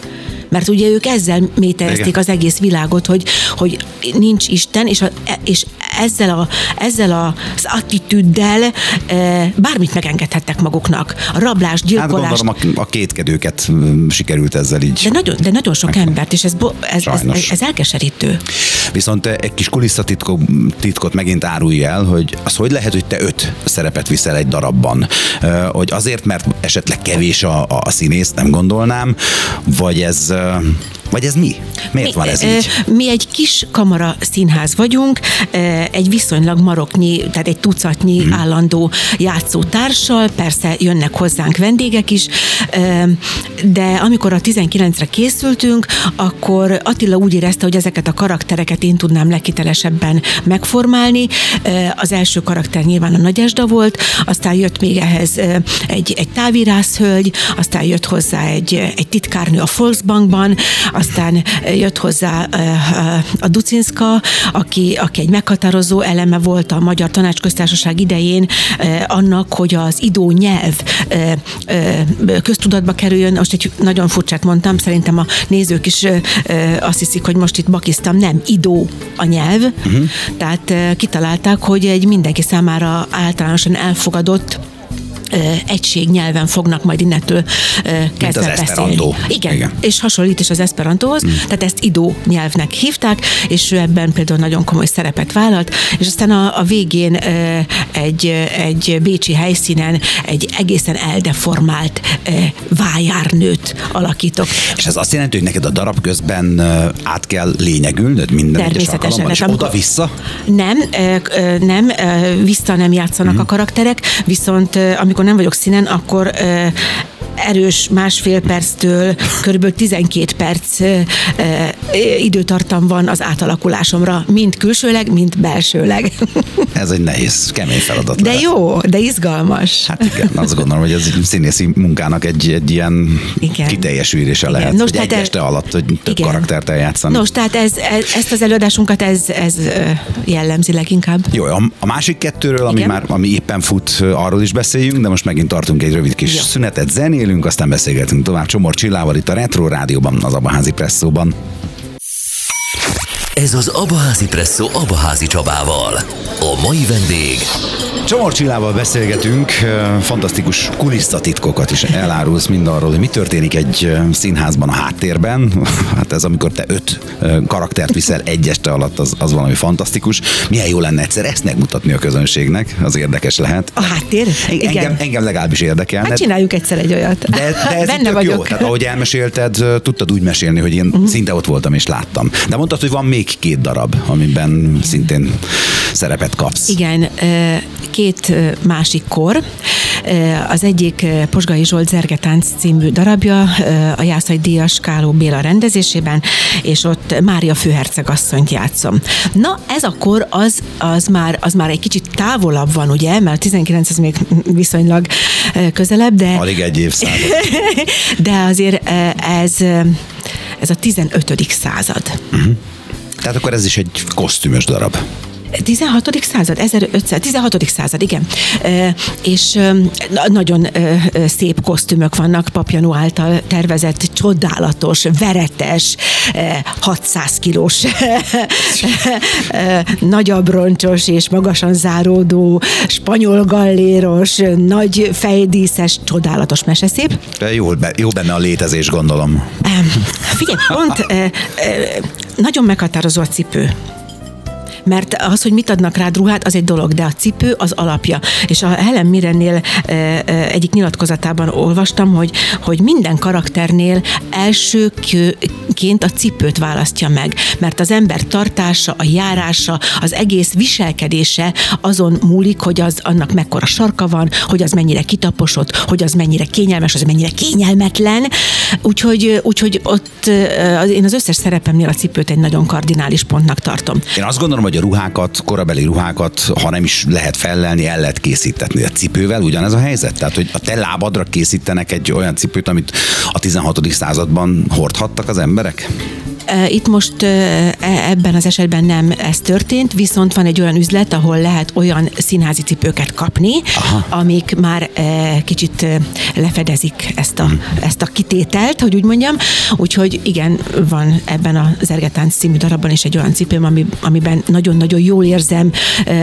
mert ugye ők ezzel mételezték az egész világot, hogy, hogy nincs Isten, és, a, és ezzel, a, ezzel az attitűddel e, bármit megengedhettek maguknak. A rablás, gyilkolás. Hát gondolom a, a kétkedőket sikerült ezzel így. De nagyon, de nagyon sok embert, és ez, ez, ez, ez, ez elkeserítő. Viszont egy kis kulisszatitkot titkot megint árulj el, hogy az hogy lehet, hogy te öt szerepet viszel egy darabban? Hogy azért, mert esetleg kevés a, a színész, nem gondolnám, vagy ez uh, vagy ez mi? Miért mi, van ez így? Mi egy kis kamara színház vagyunk, egy viszonylag maroknyi, tehát egy tucatnyi hmm. állandó játszótársal, persze jönnek hozzánk vendégek is, de amikor a 19-re készültünk, akkor Attila úgy érezte, hogy ezeket a karaktereket én tudnám legkitelesebben megformálni. Az első karakter nyilván a Nagyesda volt, aztán jött még ehhez egy, egy távírászhölgy, aztán jött hozzá egy, egy titkárnő a Volksbankban, aztán jött hozzá a Ducinska, aki, aki egy meghatározó eleme volt a Magyar Tanácsköztársaság idején annak, hogy az idó nyelv köztudatba kerüljön. Most egy nagyon furcsát mondtam, szerintem a nézők is azt hiszik, hogy most itt bakisztam, nem, idó a nyelv. Uh-huh. Tehát kitalálták, hogy egy mindenki számára általánosan elfogadott egység nyelven fognak majd innentől kezdve beszélni. Igen, Igen, és hasonlít is az esperantóhoz, mm. tehát ezt idó nyelvnek hívták, és ő ebben például nagyon komoly szerepet vállalt, és aztán a, a végén egy, egy bécsi helyszínen egy egészen eldeformált vájárnőt alakítok. És ez azt jelenti, hogy neked a darab közben át kell lényegülnöd minden egyes alkalommal, és oda-vissza? Nem, nem, vissza nem játszanak mm. a karakterek, viszont amikor nem vagyok színen, akkor erős másfél perctől kb. 12 perc időtartam van az átalakulásomra, mind külsőleg, mind belsőleg. Ez egy nehéz, kemény feladat. De lehet. jó, de izgalmas. Hát igen, azt gondolom, hogy ez színészi munkának egy, egy ilyen igen. kiteljesülése lehet, Nos, egy este alatt hogy több igen. karaktert eljátszani. Nos, tehát ez, ez, ezt az előadásunkat ez, ez jellemzi leginkább. Jó, a, a másik kettőről, ami már ami éppen fut, arról is beszéljünk, de most megint tartunk egy rövid kis Jó. szünetet, zenélünk, aztán beszélgetünk tovább Csomor Csillával itt a Retro Rádióban, az Abaházi Presszóban. Ez az Abaházi Presszó Abaházi Csabával. A mai vendég Csomor Csillával beszélgetünk, fantasztikus kulisszatitkokat is elárulsz mindarról, hogy mi történik egy színházban a háttérben. Hát ez amikor te öt karaktert viszel egy este alatt, az, az valami fantasztikus. Milyen jó lenne egyszer ezt megmutatni a közönségnek, az érdekes lehet. A háttér? Igen. Engem, engem legalábbis érdekel. Hát csináljuk egyszer egy olyat. De, de ez Benne vagyok. jó. Tehát ahogy elmesélted, tudtad úgy mesélni, hogy én uh-huh. szinte ott voltam és láttam. De mondtad, hogy van még két darab, amiben szintén szerepet kapsz. Igen, két másik kor. Az egyik Posgai Zsolt Zergetánc című darabja, a Jászai Díjas Káló Béla rendezésében, és ott Mária főherceg asszonyt játszom. Na, ez a kor az, az, már, az már egy kicsit távolabb van, ugye, mert 19 ez még viszonylag közelebb, de... Alig egy évszázad. de azért ez, ez a 15. század. Uh-huh. Tehát akkor ez is egy kosztümös darab. 16. század, 1500, 16. század, igen. E, és nagyon szép kosztümök vannak Papjanó által tervezett, csodálatos, veretes, 600 kilós, nagyobb roncsos és magasan záródó, spanyol galléros, nagy fejdíszes, csodálatos meseszép. Jó, jó benne a létezés, gondolom. Figyelj, pont nagyon meghatározó a cipő mert az, hogy mit adnak rád ruhát, az egy dolog, de a cipő az alapja. És a Helen Mirrennél egyik nyilatkozatában olvastam, hogy, hogy minden karakternél elsőként a cipőt választja meg, mert az ember tartása, a járása, az egész viselkedése azon múlik, hogy az annak mekkora sarka van, hogy az mennyire kitaposott, hogy az mennyire kényelmes, az mennyire kényelmetlen. Úgyhogy, úgyhogy ott én az összes szerepemnél a cipőt egy nagyon kardinális pontnak tartom. Én azt gondolom, hogy hogy a ruhákat, korabeli ruhákat, ha nem is lehet fellelni, el lehet készíteni. A cipővel ugyanez a helyzet? Tehát, hogy a te lábadra készítenek egy olyan cipőt, amit a 16. században hordhattak az emberek? Itt most e, ebben az esetben nem ez történt, viszont van egy olyan üzlet, ahol lehet olyan színházi cipőket kapni, Aha. amik már kicsit lefedezik ezt a, hmm. ezt a kitételt, hogy úgy mondjam. Úgyhogy igen, van ebben a Zergetánc című darabban is egy olyan cipőm, ami, amiben nagyon-nagyon jól érzem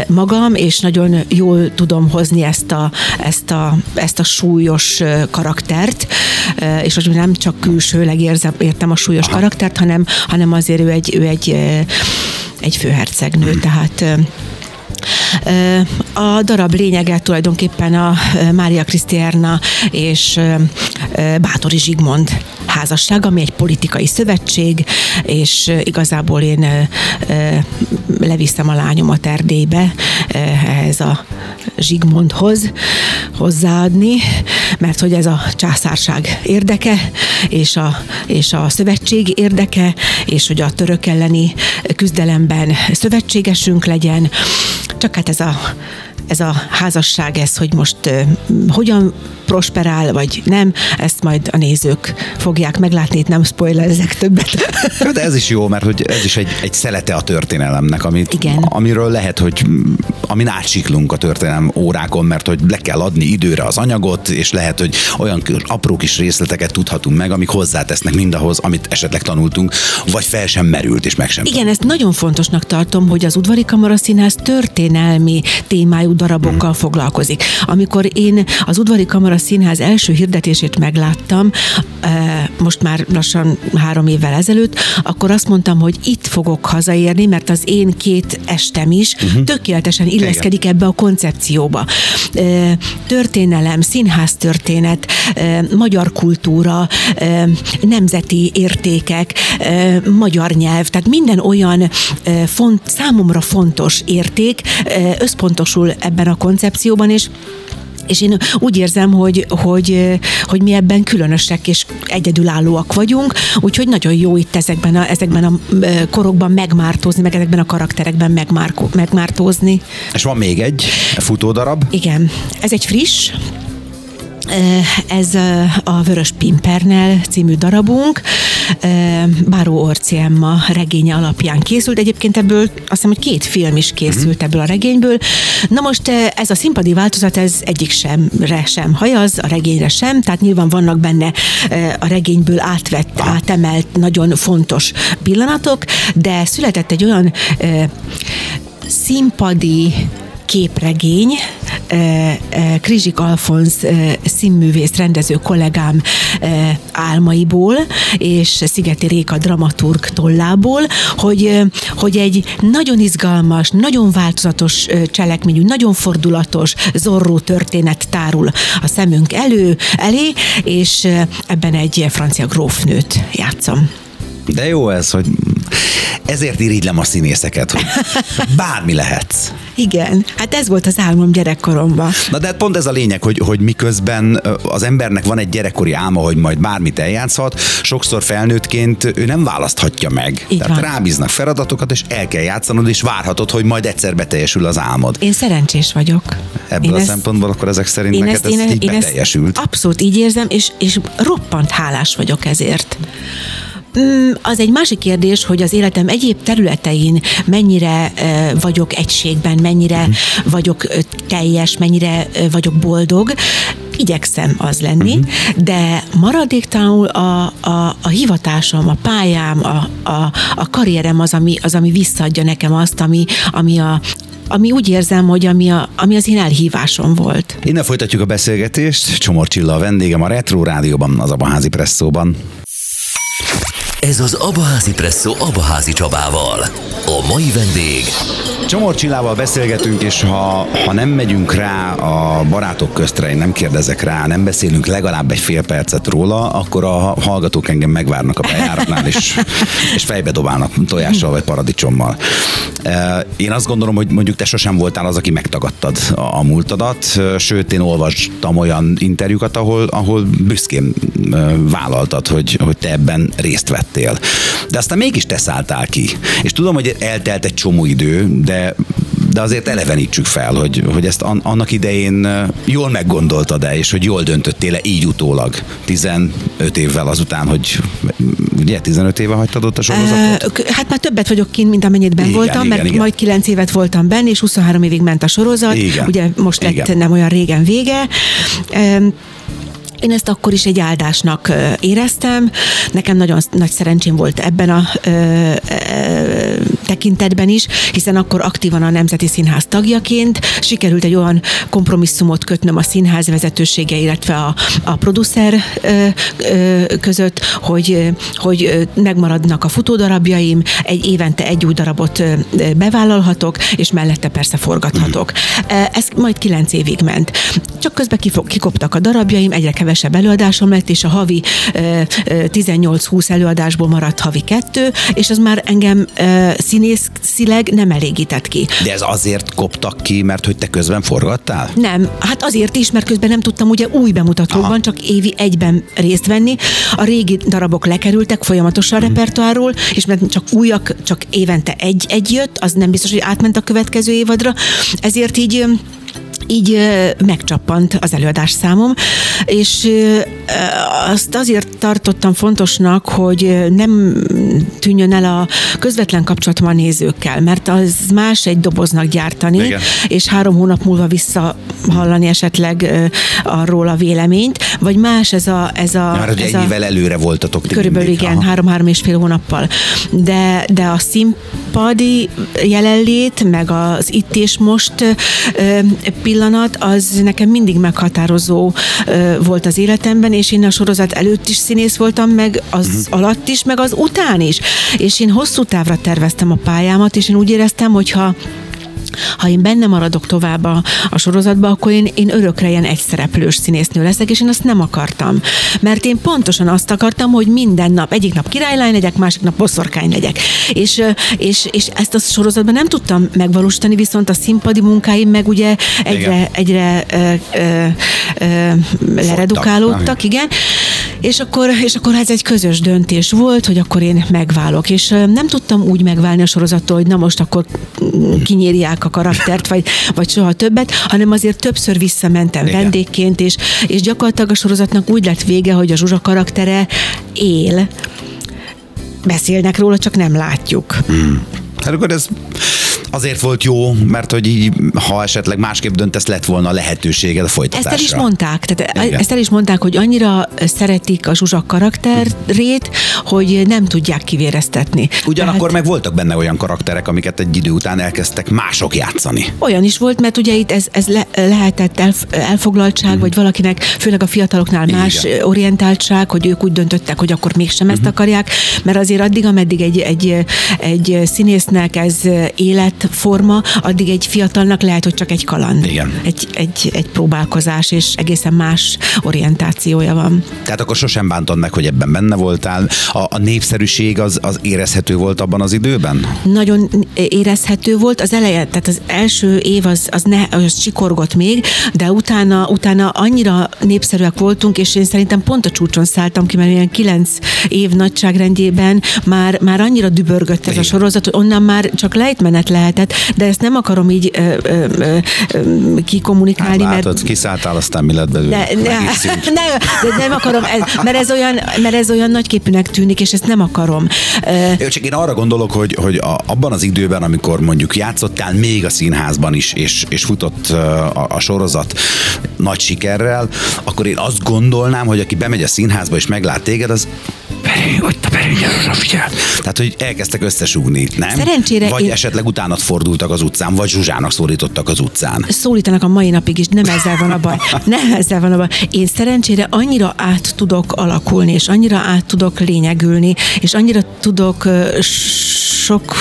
magam, és nagyon jól tudom hozni ezt a, ezt a, ezt a súlyos karaktert, és most nem csak külsőleg érzem, értem a súlyos Aha. karaktert, hanem hanem azért ő egy, ő egy, egy főhercegnő, tehát a darab lényege tulajdonképpen a Mária Krisztiárna és Bátori Zsigmond házasság, ami egy politikai szövetség, és igazából én leviszem a lányomat Erdélybe ehhez a Zsigmondhoz hozzáadni, mert hogy ez a császárság érdeke, és a, és a szövetség érdeke, és hogy a török elleni küzdelemben szövetségesünk legyen. Csak hát ez a ez a házasság, ez, hogy most hogyan prosperál, vagy nem, ezt majd a nézők fogják meglátni, itt nem spoilerezek többet. De ez is jó, mert hogy ez is egy, egy szelete a történelemnek, amit, Igen. amiről lehet, hogy amin átsiklunk a történelem órákon, mert hogy le kell adni időre az anyagot, és lehet, hogy olyan apró kis részleteket tudhatunk meg, amik hozzátesznek mindahhoz, amit esetleg tanultunk, vagy fel sem merült, és meg sem. Igen, ezt nagyon fontosnak tartom, hogy az udvari kamaraszínház történelmi témájú darabokkal foglalkozik. Amikor én az udvari kamara Színház első hirdetését megláttam, most már lassan három évvel ezelőtt, akkor azt mondtam, hogy itt fogok hazaérni, mert az én két estem is uh-huh. tökéletesen illeszkedik ebbe a koncepcióba. Történelem, színház történet, magyar kultúra, nemzeti értékek, magyar nyelv, tehát minden olyan font, számomra fontos érték összpontosul ebben a koncepcióban, és és én úgy érzem, hogy, hogy, hogy mi ebben különösek és egyedülállóak vagyunk, úgyhogy nagyon jó itt ezekben a, ezekben a korokban megmártózni, meg ezekben a karakterekben megmárko, megmártózni. És van még egy futódarab? Igen, ez egy friss, ez a Vörös Pimpernel című darabunk, Báró Orci Emma regénye alapján készült. Egyébként ebből azt hiszem, hogy két film is készült uh-huh. ebből a regényből. Na most ez a színpadi változat, ez egyik semre sem hajaz, a regényre sem, tehát nyilván vannak benne a regényből átvett, átemelt nagyon fontos pillanatok, de született egy olyan színpadi képregény, Krizsik Alfonz színművész rendező kollégám álmaiból, és Szigeti Réka dramaturg tollából, hogy, hogy egy nagyon izgalmas, nagyon változatos cselekményű, nagyon fordulatos, zorró történet tárul a szemünk elő, elé, és ebben egy francia grófnőt játszom. De jó ez, hogy ezért irigylem a színészeket, hogy bármi lehetsz. Igen, hát ez volt az álmom gyerekkoromban. Na de hát pont ez a lényeg, hogy, hogy miközben az embernek van egy gyerekkori álma, hogy majd bármit eljátszhat, sokszor felnőttként ő nem választhatja meg. Így Tehát van. rábíznak feladatokat, és el kell játszanod, és várhatod, hogy majd egyszer beteljesül az álmod. Én szerencsés vagyok. Ebből én a ezt, szempontból akkor ezek szerint én neked ezt, ez így beteljesült. abszolút így érzem, és, és roppant hálás vagyok ezért. Az egy másik kérdés, hogy az életem egyéb területein mennyire vagyok egységben, mennyire uh-huh. vagyok teljes, mennyire vagyok boldog igyekszem az lenni, uh-huh. de maradéktalanul a, a, a hivatásom, a pályám, a, a, a karrierem az ami, az, ami visszaadja nekem azt, ami, ami a, ami úgy érzem, hogy ami, a, ami az én elhívásom volt. Innen folytatjuk a beszélgetést. Csomor Csilla a vendégem a Retro Rádióban, az Abaházi Presszóban. Ez az Abaházi Presszó Abaházi Csabával. A mai vendég... Csomor Csillával beszélgetünk, és ha, ha nem megyünk rá a barátok köztre, én nem kérdezek rá, nem beszélünk legalább egy fél percet róla, akkor a hallgatók engem megvárnak a bejáratnál, és, és fejbe dobálnak tojással vagy paradicsommal. Én azt gondolom, hogy mondjuk te sosem voltál az, aki megtagadtad a múltadat, sőt, én olvastam olyan interjúkat, ahol, ahol büszkén vállaltad, hogy, hogy te ebben részt vettél. De aztán mégis te szálltál ki. És tudom, hogy eltelt egy csomó idő, de de azért elevenítsük fel, hogy, hogy ezt annak idején jól meggondoltad-e, és hogy jól döntöttél-e így utólag, 15 évvel azután, hogy ugye 15 éve hagytad ott a sorozatot? Hát már többet vagyok kint, mint amennyit ben voltam, igen, mert igen. majd 9 évet voltam benne, és 23 évig ment a sorozat, igen. ugye most lett igen. nem olyan régen vége. Én ezt akkor is egy áldásnak éreztem. Nekem nagyon nagy szerencsém volt ebben a ö, ö, tekintetben is, hiszen akkor aktívan a Nemzeti Színház tagjaként sikerült egy olyan kompromisszumot kötnöm a színház vezetősége, illetve a, a producer ö, ö, között, hogy, hogy megmaradnak a futódarabjaim, egy évente egy új darabot bevállalhatok, és mellette persze forgathatok. Ez majd kilenc évig ment. Csak közben kikoptak a darabjaim, egyre kevesebb kevesebb előadásom lett, és a havi 18-20 előadásból maradt havi kettő, és az már engem színészileg nem elégített ki. De ez azért koptak ki, mert hogy te közben forgattál? Nem, hát azért is, mert közben nem tudtam ugye új bemutatóban, Aha. csak évi egyben részt venni. A régi darabok lekerültek folyamatosan a hmm. repertoárról, és mert csak újak, csak évente egy, egy jött, az nem biztos, hogy átment a következő évadra, ezért így így megcsappant az előadás számom, és azt azért tartottam fontosnak, hogy nem tűnjön el a közvetlen kapcsolatom a nézőkkel, mert az más egy doboznak gyártani, Igen. és három hónap múlva visszahallani esetleg arról a véleményt, vagy más ez a... Ez a Már ez ennyivel a, előre voltatok. Körülbelül mindig. igen, három-három és fél hónappal. De, de a színpadi jelenlét, meg az itt és most pillanat, az nekem mindig meghatározó volt az életemben, és én a sorozat előtt is színész voltam, meg az uh-huh. alatt is, meg az után is. És én hosszú távra terveztem a pályámat, és én úgy éreztem, hogyha ha én benne maradok tovább a, a sorozatba, akkor én, én örökre ilyen egyszereplős színésznő leszek, és én azt nem akartam. Mert én pontosan azt akartam, hogy minden nap, egyik nap királylány legyek, másik nap boszorkány legyek. És, és, és ezt a sorozatban nem tudtam megvalósítani, viszont a színpadi munkáim meg ugye egyre, egyre ö, ö, ö, leredukálódtak, igen. És akkor, és akkor ez egy közös döntés volt, hogy akkor én megválok. És nem tudtam úgy megválni a sorozattól, hogy na most akkor kinyírják a karaktert, vagy, vagy soha többet, hanem azért többször visszamentem Igen. vendégként, és, és gyakorlatilag a sorozatnak úgy lett vége, hogy a Zsuzsa karaktere él, beszélnek róla, csak nem látjuk. Hmm. Hát akkor ez azért volt jó, mert hogy így, ha esetleg másképp döntesz, lett volna lehetőséged a folytatásra. Ezt el is mondták, tehát Igen. ezt el is mondták, hogy annyira szeretik a Zsuzsak karakterét, hogy nem tudják kivéreztetni. Ugyanakkor tehát, meg voltak benne olyan karakterek, amiket egy idő után elkezdtek mások játszani. Olyan is volt, mert ugye itt ez, ez le, lehetett elf, elfoglaltság, mm. vagy valakinek, főleg a fiataloknál más Igen. orientáltság, hogy ők úgy döntöttek, hogy akkor mégsem mm-hmm. ezt mhm. akarják, mert azért addig, ameddig egy, egy, egy színésznek ez élet forma, addig egy fiatalnak lehet, hogy csak egy kaland. Igen. Egy, egy, egy próbálkozás, és egészen más orientációja van. Tehát akkor sosem bántod meg, hogy ebben benne voltál. A, a népszerűség az, az érezhető volt abban az időben? Nagyon érezhető volt. Az eleje, tehát az első év az, az, ne, az csikorgott még, de utána, utána annyira népszerűek voltunk, és én szerintem pont a csúcson szálltam ki, mert ilyen kilenc év nagyságrendjében már, már annyira dübörgött ez Igen. a sorozat, hogy onnan már csak lejtmenet lehet lehetett, de ezt nem akarom így ö, ö, ö, ö, kikommunikálni. Hát látod, mert... kiszálltál, aztán mi lett belőle. Ne, ne, ne, de nem akarom, ez, mert, ez olyan, mert ez olyan nagyképűnek tűnik, és ezt nem akarom. Jó, csak én arra gondolok, hogy, hogy a, abban az időben, amikor mondjuk játszottál még a színházban is, és, és futott a, a sorozat nagy sikerrel, akkor én azt gondolnám, hogy aki bemegy a színházba és meglát téged, az Beri, ott a Beri, figyel. Tehát, hogy elkezdtek összesúgni, nem? Szerencsére Vagy én... esetleg utána fordultak az utcán, vagy Zsuzsának szólítottak az utcán. Szólítanak a mai napig is, nem ezzel van a baj. Nem ezzel van a baj. Én szerencsére annyira át tudok alakulni, és annyira át tudok lényegülni, és annyira tudok sok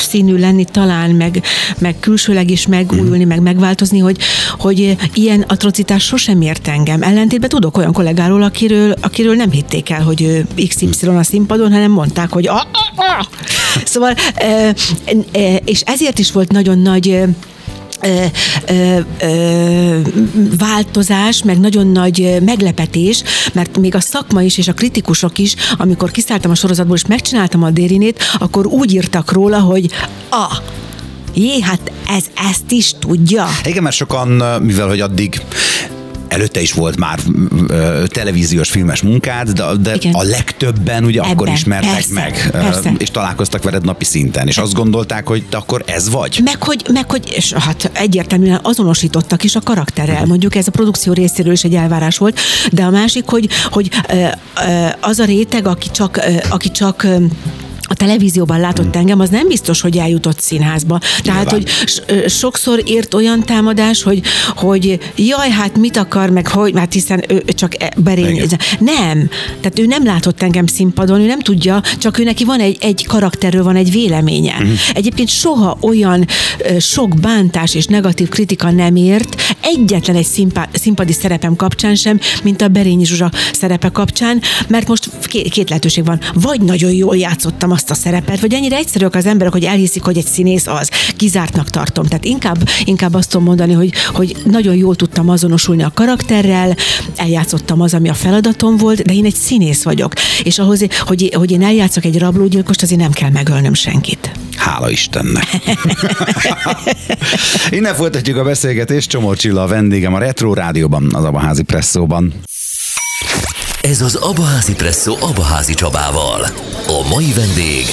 színű lenni talán, meg, meg külsőleg is megújulni, meg megváltozni, hogy, hogy ilyen atrocitás sosem ért engem. Ellentétben tudok olyan kollégáról, akiről, akiről nem hitték el, hogy ő XY a színpadon, hanem mondták, hogy ah, ah, ah. Szóval, és ezért is volt nagyon nagy Ö, ö, ö, változás, meg nagyon nagy meglepetés, mert még a szakma is és a kritikusok is, amikor kiszálltam a sorozatból és megcsináltam a dérinét, akkor úgy írtak róla, hogy a Jé, hát ez ezt is tudja. Igen, mert sokan, mivel hogy addig előtte is volt már ö, televíziós filmes munkád, de, de a legtöbben ugye Ebben, akkor ismertek persze, meg, persze. és találkoztak veled napi szinten, és azt gondolták, hogy te akkor ez vagy. Meg hogy, meg hogy és hát egyértelműen azonosítottak is a karakterrel. Mondjuk ez a produkció részéről is egy elvárás volt, de a másik, hogy, hogy az a réteg, aki csak, aki csak a televízióban látott engem, az nem biztos, hogy eljutott színházba. Tehát, Nyilván. hogy sokszor ért olyan támadás, hogy, hogy jaj, hát mit akar, meg hogy, hát hiszen ő csak e, berény. Nem. Tehát ő nem látott engem színpadon, ő nem tudja, csak ő neki van egy, egy karakterről van egy véleménye. Uh-huh. Egyébként soha olyan sok bántás és negatív kritika nem ért egyetlen egy színpá, színpadi szerepem kapcsán sem, mint a Berényi Zsuzsa szerepe kapcsán, mert most két, két lehetőség van. Vagy nagyon jól játszottam azt a szerepet, vagy ennyire egyszerűek az emberek, hogy elhiszik, hogy egy színész az. Kizártnak tartom. Tehát inkább, inkább azt tudom mondani, hogy, hogy nagyon jól tudtam azonosulni a karakterrel, eljátszottam az, ami a feladatom volt, de én egy színész vagyok. És ahhoz, hogy, hogy én eljátszok egy rablógyilkost, azért nem kell megölnöm senkit. Hála Istennek. Innen folytatjuk a beszélgetést. Csomó Csilla a vendégem a Retro Rádióban, az Abaházi Presszóban. Ez az Abaházi Presszó Abaházi Csabával. A mai vendég...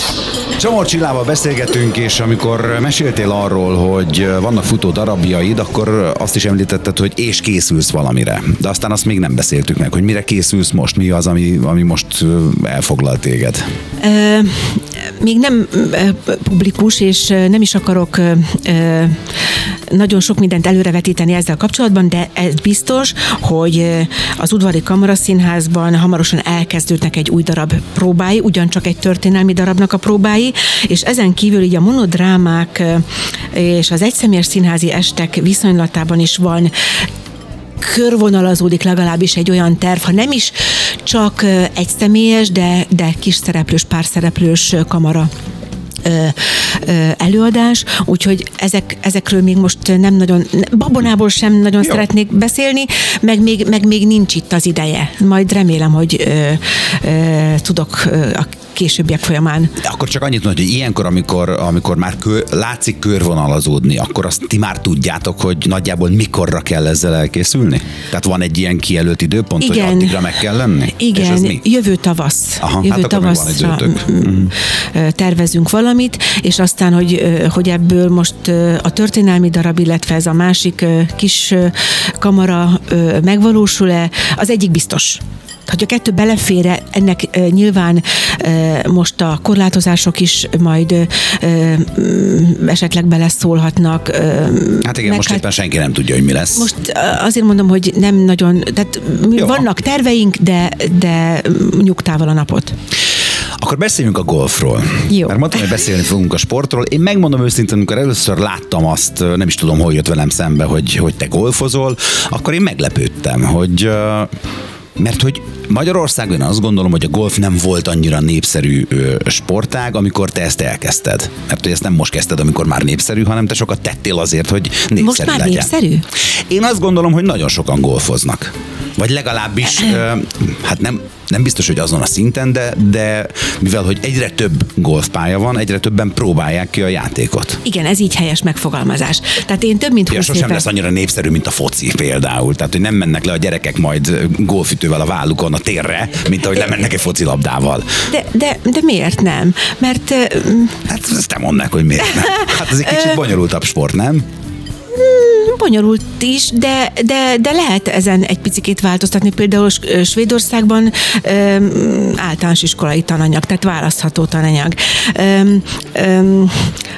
Csomor Csillával beszélgetünk, és amikor meséltél arról, hogy vannak futó darabjaid, akkor azt is említetted, hogy és készülsz valamire. De aztán azt még nem beszéltük meg, hogy mire készülsz most, mi az, ami, ami most elfoglal téged? Még nem publikus, és nem is akarok nagyon sok mindent előrevetíteni ezzel kapcsolatban, de ez biztos, hogy az Udvari Kamaraszínházban hamarosan elkezdődnek egy új darab próbái, ugyancsak egy történelmi darabnak a próbái, és ezen kívül így a monodrámák és az egyszemélyes színházi estek viszonylatában is van. Körvonalazódik legalábbis egy olyan terv, ha nem is csak egy személyes, de, de kis szereplős, pár szereplős kamara előadás, úgyhogy ezek, ezekről még most nem nagyon, babonából sem nagyon Jó. szeretnék beszélni, meg még, meg még nincs itt az ideje. Majd remélem, hogy ö, ö, tudok a későbbiek folyamán. De akkor csak annyit mondod, hogy ilyenkor, amikor, amikor már kör, látszik körvonalazódni, akkor azt ti már tudjátok, hogy nagyjából mikorra kell ezzel elkészülni? Tehát van egy ilyen kijelölt időpont, Igen. hogy addigra meg kell lenni? Igen, És mi? jövő tavasz. Aha, jövő hát tavaszra mm, tervezünk valamit, és aztán, hogy, hogy ebből most a történelmi darab, illetve ez a másik kis kamara megvalósul-e, az egyik biztos hogy a kettő belefére, ennek nyilván most a korlátozások is majd esetleg beleszólhatnak. Hát igen, most hát, éppen senki nem tudja, hogy mi lesz. Most azért mondom, hogy nem nagyon, tehát Jó. vannak terveink, de, de nyugtával a napot. Akkor beszéljünk a golfról. Jó. Mert mondtam, hogy beszélni fogunk a sportról. Én megmondom őszintén, amikor először láttam azt, nem is tudom, hogy jött velem szembe, hogy, hogy te golfozol, akkor én meglepődtem, hogy mert hogy Magyarországon azt gondolom, hogy a golf nem volt annyira népszerű sportág, amikor te ezt elkezdted. Mert hogy ezt nem most kezdted, amikor már népszerű, hanem te sokat tettél azért, hogy népszerű Most már legyen. népszerű? Én azt gondolom, hogy nagyon sokan golfoznak. Vagy legalábbis, hát nem, nem biztos, hogy azon a szinten, de, de mivel, hogy egyre több golfpálya van, egyre többen próbálják ki a játékot. Igen, ez így helyes megfogalmazás. Tehát én több mint 20 ja, sosem éve... lesz annyira népszerű, mint a foci például. Tehát, hogy nem mennek le a gyerekek majd golfütővel a vállukon a térre, mint ahogy lemennek egy focilabdával. De, de, de miért nem? Mert... Hát ezt nem mondnak, hogy miért nem. Hát ez egy kicsit bonyolultabb sport, nem? Bonyolult is, de, de, de lehet ezen egy picit változtatni. Például Svédországban öm, általános iskolai tananyag, tehát választható tananyag. Öm, öm,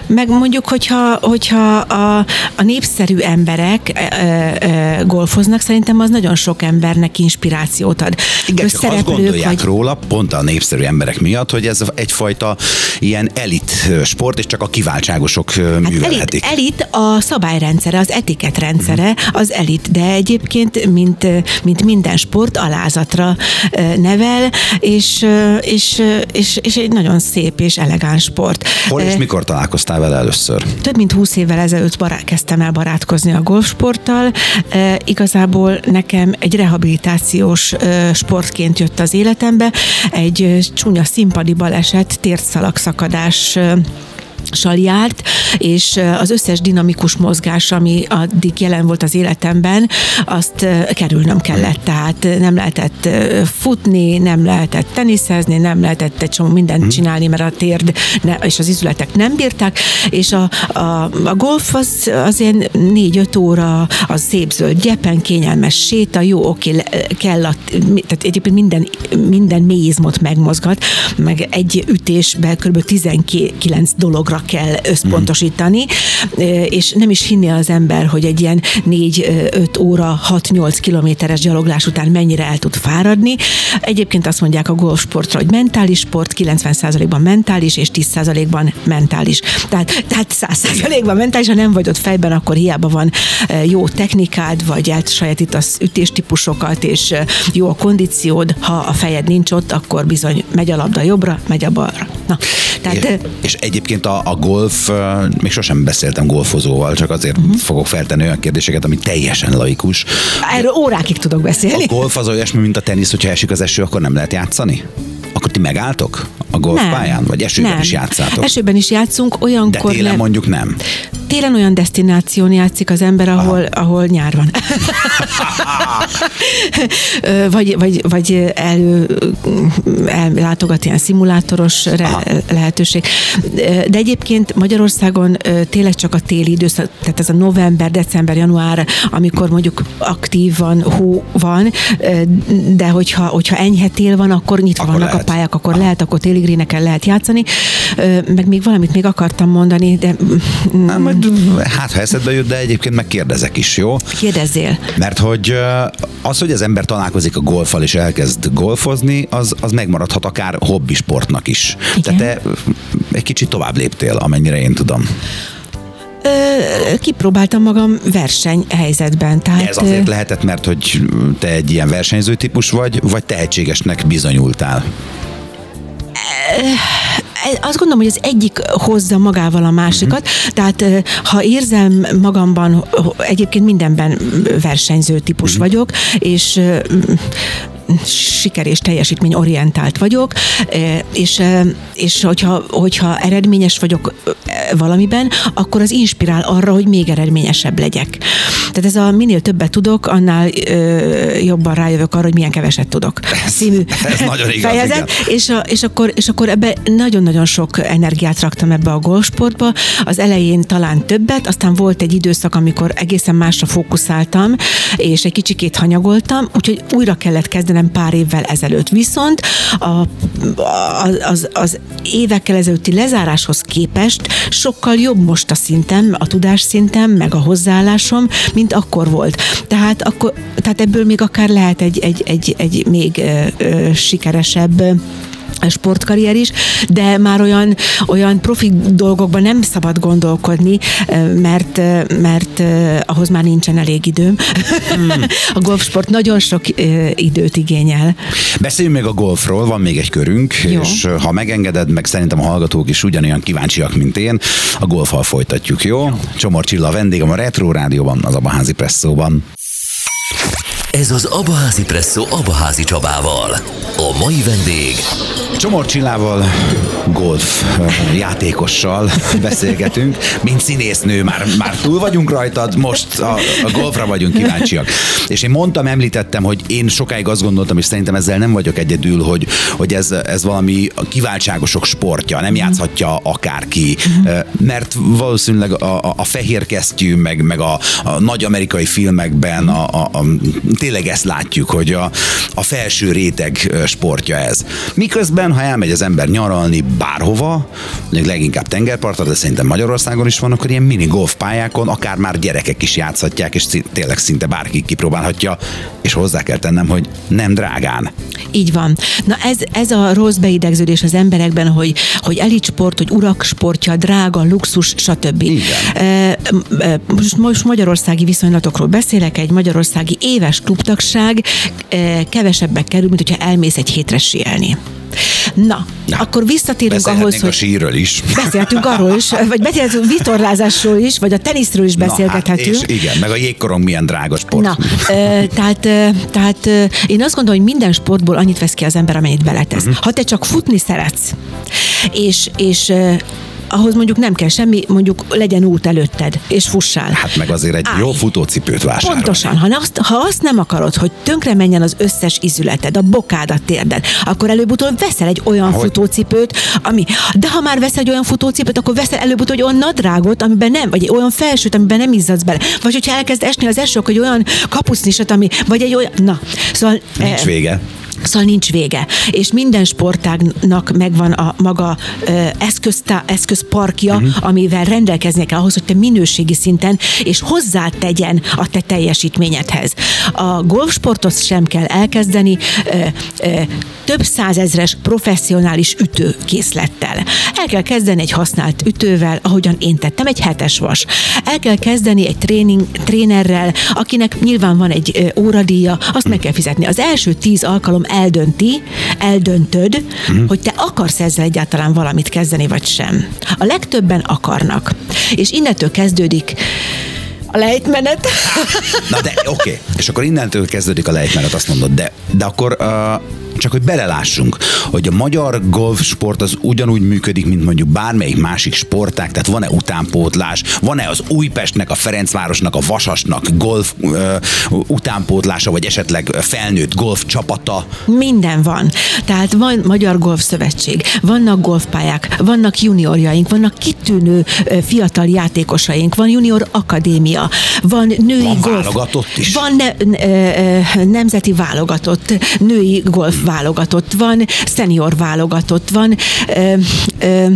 meg mondjuk, hogyha, hogyha a, a népszerű emberek ö, ö, golfoznak, szerintem az nagyon sok embernek inspirációt ad. Igen, csak azt gondolják vagy... róla, pont a népszerű emberek miatt, hogy ez egyfajta ilyen elit sport, és csak a kiváltságosok hát művelhetik. Elit, elit a szabályrendszere, az etiketrendszere, az elit, de egyébként, mint, mint minden sport, alázatra nevel, és, és, és, és egy nagyon szép és elegáns sport. Hol és mikor találkoztál vele először? Több mint húsz évvel ezelőtt barát, kezdtem el barátkozni a golfsporttal. Igazából nekem egy rehabilitációs sportként jött az életembe. Egy csúnya színpadi baleset, térszalagszakadás járt, és az összes dinamikus mozgás, ami addig jelen volt az életemben, azt kerülnöm kellett. Tehát nem lehetett futni, nem lehetett teniszezni, nem lehetett egy csomó mindent hmm. csinálni, mert a térd és az izületek nem bírták, és a, a, a golf az, az ilyen négy-öt óra, az szép zöld gyepen, kényelmes séta, jó, oké, kell a, tehát egyébként minden, minden mélyizmot megmozgat, meg egy ütésbe kb. 19 dologra arra kell összpontosítani, és nem is hinni az ember, hogy egy ilyen 4-5 óra, 6-8 kilométeres gyaloglás után mennyire el tud fáradni. Egyébként azt mondják a golfsportra, hogy mentális sport, 90%-ban mentális, és 10%-ban mentális. Tehát, tehát 100%-ban mentális, ha nem vagy ott fejben, akkor hiába van jó technikád, vagy elsajátítasz ütéstípusokat, és jó a kondíciód, ha a fejed nincs ott, akkor bizony megy a labda jobbra, megy a balra. Na, tehát, és, és egyébként a, a golf, még sosem beszéltem golfozóval, csak azért uh-huh. fogok feltenni olyan kérdéseket, ami teljesen laikus. Erről órákig tudok beszélni. A golf az olyasmi, mint a tenisz, hogyha esik az eső, akkor nem lehet játszani? Ti megálltok a golfpályán? Vagy esőben nem. is játszátok? Esőben is játszunk, olyankor... De télen nem. mondjuk nem. télen olyan destináción játszik az ember, ahol, ahol nyár van. vagy, vagy, vagy el, ellátogat ilyen szimulátoros re, lehetőség. De egyébként Magyarországon tényleg csak a téli időszak, tehát ez a november, december, január, amikor mondjuk aktívan hó van, de hogyha, hogyha enyhe tél van, akkor nyitva akkor vannak lehet. a pályák, akkor lehet, akkor téli greeneken lehet játszani. Meg még valamit még akartam mondani, de... Nem, majd, hát ha eszedbe jut, de egyébként megkérdezek is, jó? Kérdezzél. Mert hogy az, hogy az ember találkozik a golfal és elkezd golfozni, az, az megmaradhat akár hobbisportnak is. Igen. Tehát te egy kicsit tovább léptél, amennyire én tudom kipróbáltam magam versenyhelyzetben. Tehát, ez azért lehetett, mert hogy te egy ilyen versenyző típus vagy, vagy tehetségesnek bizonyultál? Azt gondolom, hogy az egyik hozza magával a másikat, uh-huh. tehát ha érzem magamban, egyébként mindenben versenyző típus uh-huh. vagyok, és siker és teljesítmény orientált vagyok, és, és hogyha, hogyha eredményes vagyok valamiben, akkor az inspirál arra, hogy még eredményesebb legyek. Tehát ez a minél többet tudok, annál jobban rájövök arra, hogy milyen keveset tudok. Című ez nagyon igaz, fejezet. És, a, és, akkor, és akkor ebbe nagyon-nagyon sok energiát raktam ebbe a golfsportba. Az elején talán többet, aztán volt egy időszak, amikor egészen másra fókuszáltam, és egy kicsikét hanyagoltam, úgyhogy újra kellett kezdenem pár évvel ezelőtt. Viszont a, az, az évekkel ezelőtti lezáráshoz képest sokkal jobb most a szintem, a tudás szintem, meg a hozzáállásom, mint akkor volt. Tehát, akkor, tehát ebből még akár lehet egy, egy, egy, egy még ö, ö, sikeresebb sportkarrier is, de már olyan, olyan profi dolgokban nem szabad gondolkodni, mert, mert ahhoz már nincsen elég időm. Hmm. a golfsport nagyon sok időt igényel. Beszéljünk még a golfról, van még egy körünk, Jó. és ha megengeded, meg szerintem a hallgatók is ugyanolyan kíváncsiak, mint én, a golfal folytatjuk, jó? Csomor Csilla a vendégem a Retro Rádióban, az Abaházi Presszóban. Ez az Abaházi Presszó Abaházi Csabával. A mai vendég Csomor Csillával, golf játékossal beszélgetünk, mint színésznő, már, már túl vagyunk rajtad, most a, a golfra vagyunk kíváncsiak. És én mondtam, említettem, hogy én sokáig azt gondoltam, és szerintem ezzel nem vagyok egyedül, hogy, hogy ez, ez valami kiváltságosok sportja, nem játszhatja akárki, mert valószínűleg a, a, a fehér kesztyű, meg, meg a, a nagy amerikai filmekben a, a, a, tényleg ezt látjuk, hogy a, a felső réteg sportja ez. Miközben ha elmegy az ember nyaralni bárhova, leginkább tengerpartra, de szerintem Magyarországon is van, akkor ilyen mini golfpályákon akár már gyerekek is játszhatják, és tényleg szinte bárki kipróbálhatja, és hozzá kell tennem, hogy nem drágán. Így van. Na ez, ez a rossz beidegződés az emberekben, hogy, hogy elitsport, hogy urak sportja, drága, luxus, stb. Igen. Most, most magyarországi viszonylatokról beszélek, egy magyarországi éves klubtagság kevesebbe kerül, mint hogyha elmész egy hétre sielni. Na, Na akkor visszatérünk ahhoz, hogy... a sírről is. Beszéltünk arról is, vagy beszéltünk vitorlázásról is, vagy a teniszről is beszélgethetünk. Na, hát, és igen, meg a jégkorong milyen drága sport. Na, ö, tehát, ö, tehát ö, én azt gondolom, hogy minden sportból annyit vesz ki az ember, amennyit beletesz. Uh-huh. Ha te csak futni szeretsz, és, és ahhoz mondjuk nem kell semmi, mondjuk legyen út előtted, és fussál. Hát meg azért egy Állj. jó futócipőt vásárolni. Pontosan, ha azt, ha azt nem akarod, hogy tönkre menjen az összes izületed, a bokád, a térded, akkor előbb-utóbb veszel egy olyan hogy? futócipőt, ami, de ha már veszel egy olyan futócipőt, akkor veszel előbb-utóbb egy olyan nadrágot, amiben nem, vagy egy olyan felsőt, amiben nem izzadsz bele. Vagy hogyha elkezd esni az eső, hogy olyan kapusznisat, ami, vagy egy olyan, na, szóval... Nincs eh, vége. Szóval nincs vége. És minden sportágnak megvan a maga eszköztá, eszközparkja, uh-huh. amivel rendelkeznie kell ahhoz, hogy te minőségi szinten és hozzátegyen a te teljesítményedhez. A golfsportot sem kell elkezdeni ö, ö, több százezres professzionális ütőkészlettel. El kell kezdeni egy használt ütővel, ahogyan én tettem, egy hetes vas. El kell kezdeni egy tréning, trénerrel, akinek nyilván van egy óradíja, azt meg kell fizetni. Az első tíz alkalom eldönti, eldöntöd, uh-huh. hogy te akarsz ezzel egyáltalán valamit kezdeni, vagy sem. A legtöbben akarnak. És innentől kezdődik a lejtmenet. Na de oké, okay. és akkor innentől kezdődik a lejtmenet, azt mondod, de, de akkor uh, csak hogy belelássunk, hogy a magyar golfsport az ugyanúgy működik, mint mondjuk bármelyik másik sportág, tehát van-e utánpótlás, van-e az Újpestnek, a Ferencvárosnak, a Vasasnak golf ö, utánpótlása, vagy esetleg felnőtt golf csapata? Minden van. Tehát van Magyar Golf Szövetség, vannak golfpályák, vannak juniorjaink, vannak kitűnő fiatal játékosaink, van junior akadémia, van női van golf. válogatott is. Van ne, ne, nemzeti válogatott, női golf válogatott, van senior válogatott, van ö, ö,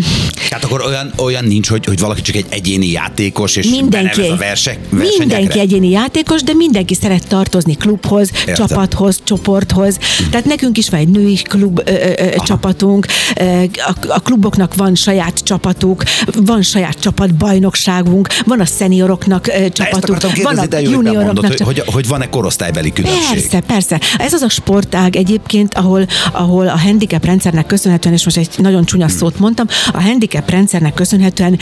Tehát akkor olyan, olyan nincs, hogy, hogy valaki csak egy egyéni játékos, és mindenki, a versek, mindenki egyéni játékos, de mindenki szeret tartozni klubhoz, Értem. csapathoz, csoporthoz. Tehát nekünk is van egy női klub ö, ö, csapatunk, a, a kluboknak van saját csapatuk, van saját csapatbajnokságunk, van a szenioroknak ö, csapatuk, akartam van kérdezni, a de hogy junioroknak hogy, csapatuk. hogy, hogy van-e korosztálybeli különbség? Persze, persze. Ez az a sportág egyébként, ahol, ahol a handicap rendszernek köszönhetően, és most egy nagyon csúnya szót mondtam, a handicap rendszernek köszönhetően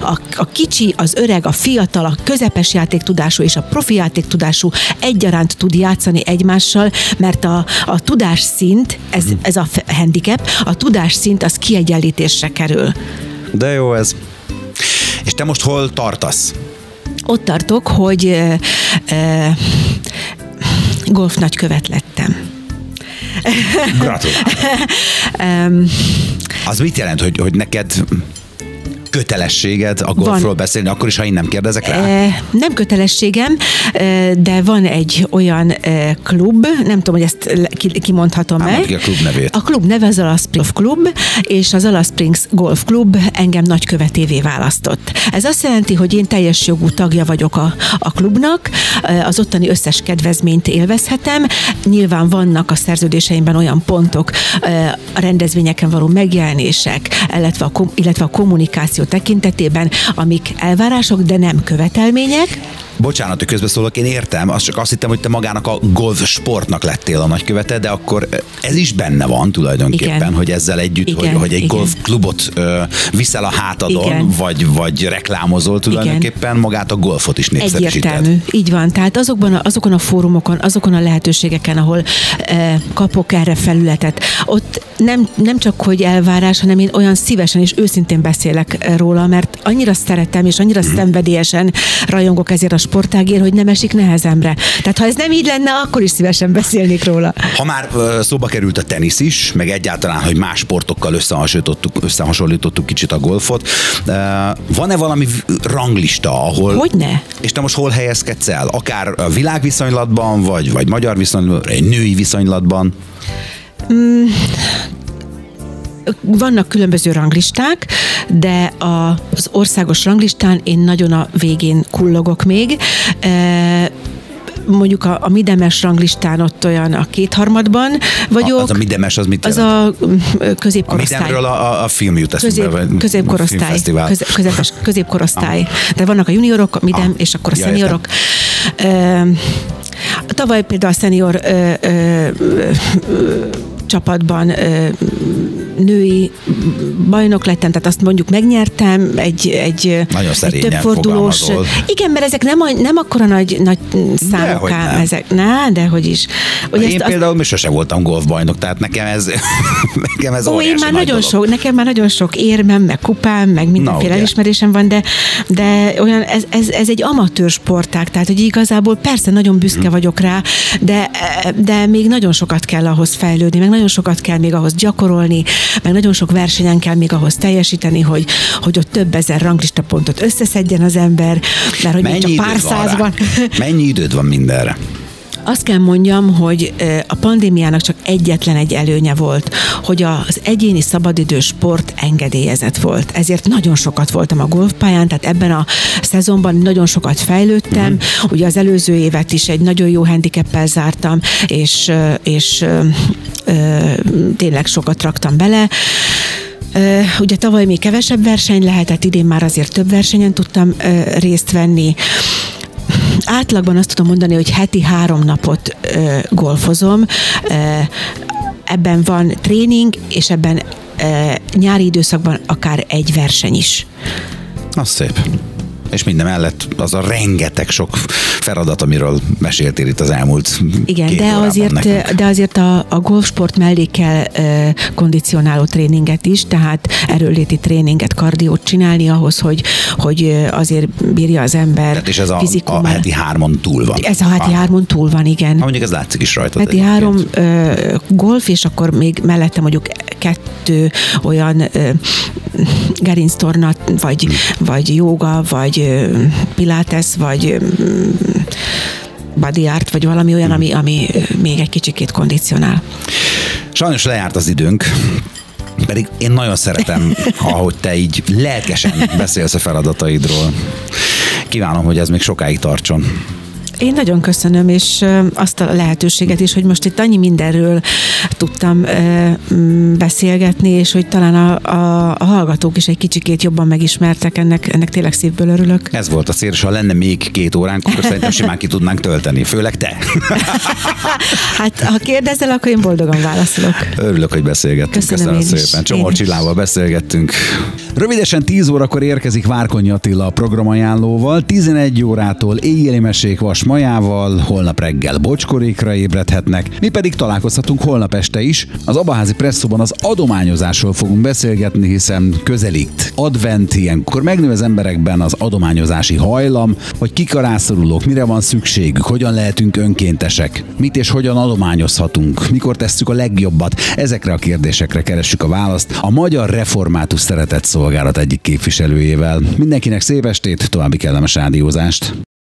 a, a kicsi, az öreg, a fiatal, a közepes játéktudású és a profi játéktudású egyaránt tud játszani egymással, mert a, a tudásszint, ez, ez a handicap, a tudásszint az kiegyenlítésre kerül. De jó ez. És te most hol tartasz? Ott tartok, hogy ö, ö, golf nagykövet lettem. Gratulálok. Az mit jelent, hogy, hogy neked kötelességed a golfról Van. beszélni, akkor is, ha én nem kérdezek rá? Nem kötelességem, de van egy olyan klub, nem tudom, hogy ezt le- ki- kimondhatom Hát, meg. mondd ki a klub nevét. A klub neve az Ala Springs Klub, és az Ala Springs Golf Klub engem nagykövetévé választott. Ez azt jelenti, hogy én teljes jogú tagja vagyok a, a klubnak, az ottani összes kedvezményt élvezhetem. Nyilván vannak a szerződéseimben olyan pontok, a rendezvényeken való megjelenések, illetve a, kom- illetve a kommunikáció tekintetében, amik elvárások, de nem követelmények. Bocsánat, hogy közbeszólok, én értem, azt csak azt hittem, hogy te magának a golf sportnak lettél a nagykövete, de akkor ez is benne van tulajdonképpen, Igen. hogy ezzel együtt, Igen, hogy, hogy egy igen. golfklubot ö, viszel a hátadon, Igen. vagy, vagy reklámozol tulajdonképpen, magát a golfot is népszerűsíted. Egyértelmű, így van. Tehát azokban a, azokon a fórumokon, azokon a lehetőségeken, ahol e, kapok erre felületet, ott nem, nem csak hogy elvárás, hanem én olyan szívesen és őszintén beszélek eh, róla, mert annyira szeretem és annyira Mhm. szenvedélyesen rajongok ezért a sportágért, hogy nem esik nehezemre. Tehát ha ez nem így lenne, akkor is szívesen beszélnék róla. Ha már szóba került a tenisz is, meg egyáltalán, hogy más sportokkal összehasonlítottuk, összehasonlítottuk kicsit a golfot, van-e valami ranglista, ahol... Hogyne? És te most hol helyezkedsz el? Akár a világviszonylatban, vagy, vagy magyar viszonylatban, egy női viszonylatban? Vannak különböző ranglisták, de a, az országos ranglistán én nagyon a végén kullogok még. Mondjuk a, a Midemes ranglistán ott olyan a kétharmadban vagyok. A, az a midemes, az mit az jelent? a mm, a középkorosztály. midemről a, a, a film jut eszembe, Közép, középkorosztály, köze, közepes, középkorosztály. De vannak a juniorok, a midem, Aha. és akkor a Ja, szeniorok. Ö, Tavaly például a szenior ö, ö, ö, csapatban ö, női bajnok lettem, tehát azt mondjuk megnyertem egy, egy, Nagyon egy többfordulós. fogalmazol. Igen, mert ezek nem, a- nem akkora nagy, nagy számok ám nem. ezek. Na, de hogy is. Hogy Én például még sose voltam golfbajnok, tehát nekem ez, nekem ez Ó, én már nagy nagyon dolog. sok, nekem már nagyon sok érmem, meg kupám, meg mindenféle ugye. elismerésem van, de, de olyan, ez, ez, ez egy amatőr sportág, tehát hogy igazából persze nagyon büszke Hm. vagyok rá, de, de még nagyon sokat kell ahhoz fejlődni, meg nagyon sokat kell még ahhoz gyakorolni, meg nagyon sok versenyen kell még ahhoz teljesíteni, hogy, hogy ott több ezer ranglista pontot összeszedjen az ember, mert hogy még Mennyi csak pár száz van. Mennyi időd van mindenre? Azt kell mondjam, hogy a pandémiának csak egyetlen egy előnye volt, hogy az egyéni szabadidő sport engedélyezett volt. Ezért nagyon sokat voltam a golfpályán, tehát ebben a szezonban nagyon sokat fejlődtem. Mm. Ugye az előző évet is egy nagyon jó handicappel zártam, és, és ö, ö, tényleg sokat raktam bele. Ö, Ugye tavaly még kevesebb verseny lehetett, idén már azért több versenyen tudtam ö, részt venni. Átlagban azt tudom mondani, hogy heti három napot ö, golfozom. Ö, ebben van tréning, és ebben ö, nyári időszakban akár egy verseny is. Az szép. És minden mellett az a rengeteg sok feladat, amiről meséltél itt az elmúlt Igen, de azért, nekünk. de azért a, a golfsport mellé kell ö, kondicionáló tréninget is, tehát erőléti tréninget, kardiót csinálni ahhoz, hogy, hogy azért bírja az ember Tehát és ez a, a fizikummal. heti hármon túl van. Ez a heti Ah. hármon túl van, igen. Ha mondjuk ez látszik is rajta. Heti három ö, golf, és akkor még mellette mondjuk kettő olyan ö, gerinctorna, vagy, vagy jóga, vagy ö, pilates, vagy body art, vagy valami olyan, ami, ami még egy kicsikét kondicionál. Sajnos lejárt az időnk, pedig én nagyon szeretem, ahogy te így lelkesen beszélsz a feladataidról. Kívánom, hogy ez még sokáig tartson. Én nagyon köszönöm, és azt a lehetőséget is, hogy most itt annyi mindenről tudtam ö, m, beszélgetni, és hogy talán a, a, a hallgatók is egy kicsikét jobban megismertek, ennek, ennek tényleg szívből örülök. Ez volt a cél, és ha lenne még két óránk, akkor szerintem simán ki tudnánk tölteni. Főleg te. Hát, ha kérdezel, akkor én boldogan válaszolok. Örülök, hogy beszélgettünk. Köszönöm Köszönöm szépen. Csomó is. Csillával beszélgettünk. Rövidesen 10 órakor érkezik Várkonyi Attila a programajánlóval, 11 órától éjjeli mesék Vas Majával, holnap reggel bocskorékra ébredhetnek, mi pedig találkozhatunk holnap este is. Az Abaházi Presszóban az adományozásról fogunk beszélgetni, hiszen közelít advent, ilyenkor megnő az emberekben az adományozási hajlam, hogy kik a rászorulók, mire van szükségük, hogyan lehetünk önkéntesek, mit és hogyan adományozhatunk, mikor tesszük a legjobbat. Ezekre a kérdésekre keressük a választ a Magyar Református Szeretett Szolgálat egyik képviselőjével. Mindenkinek szép estét, további kellemes rádiózást!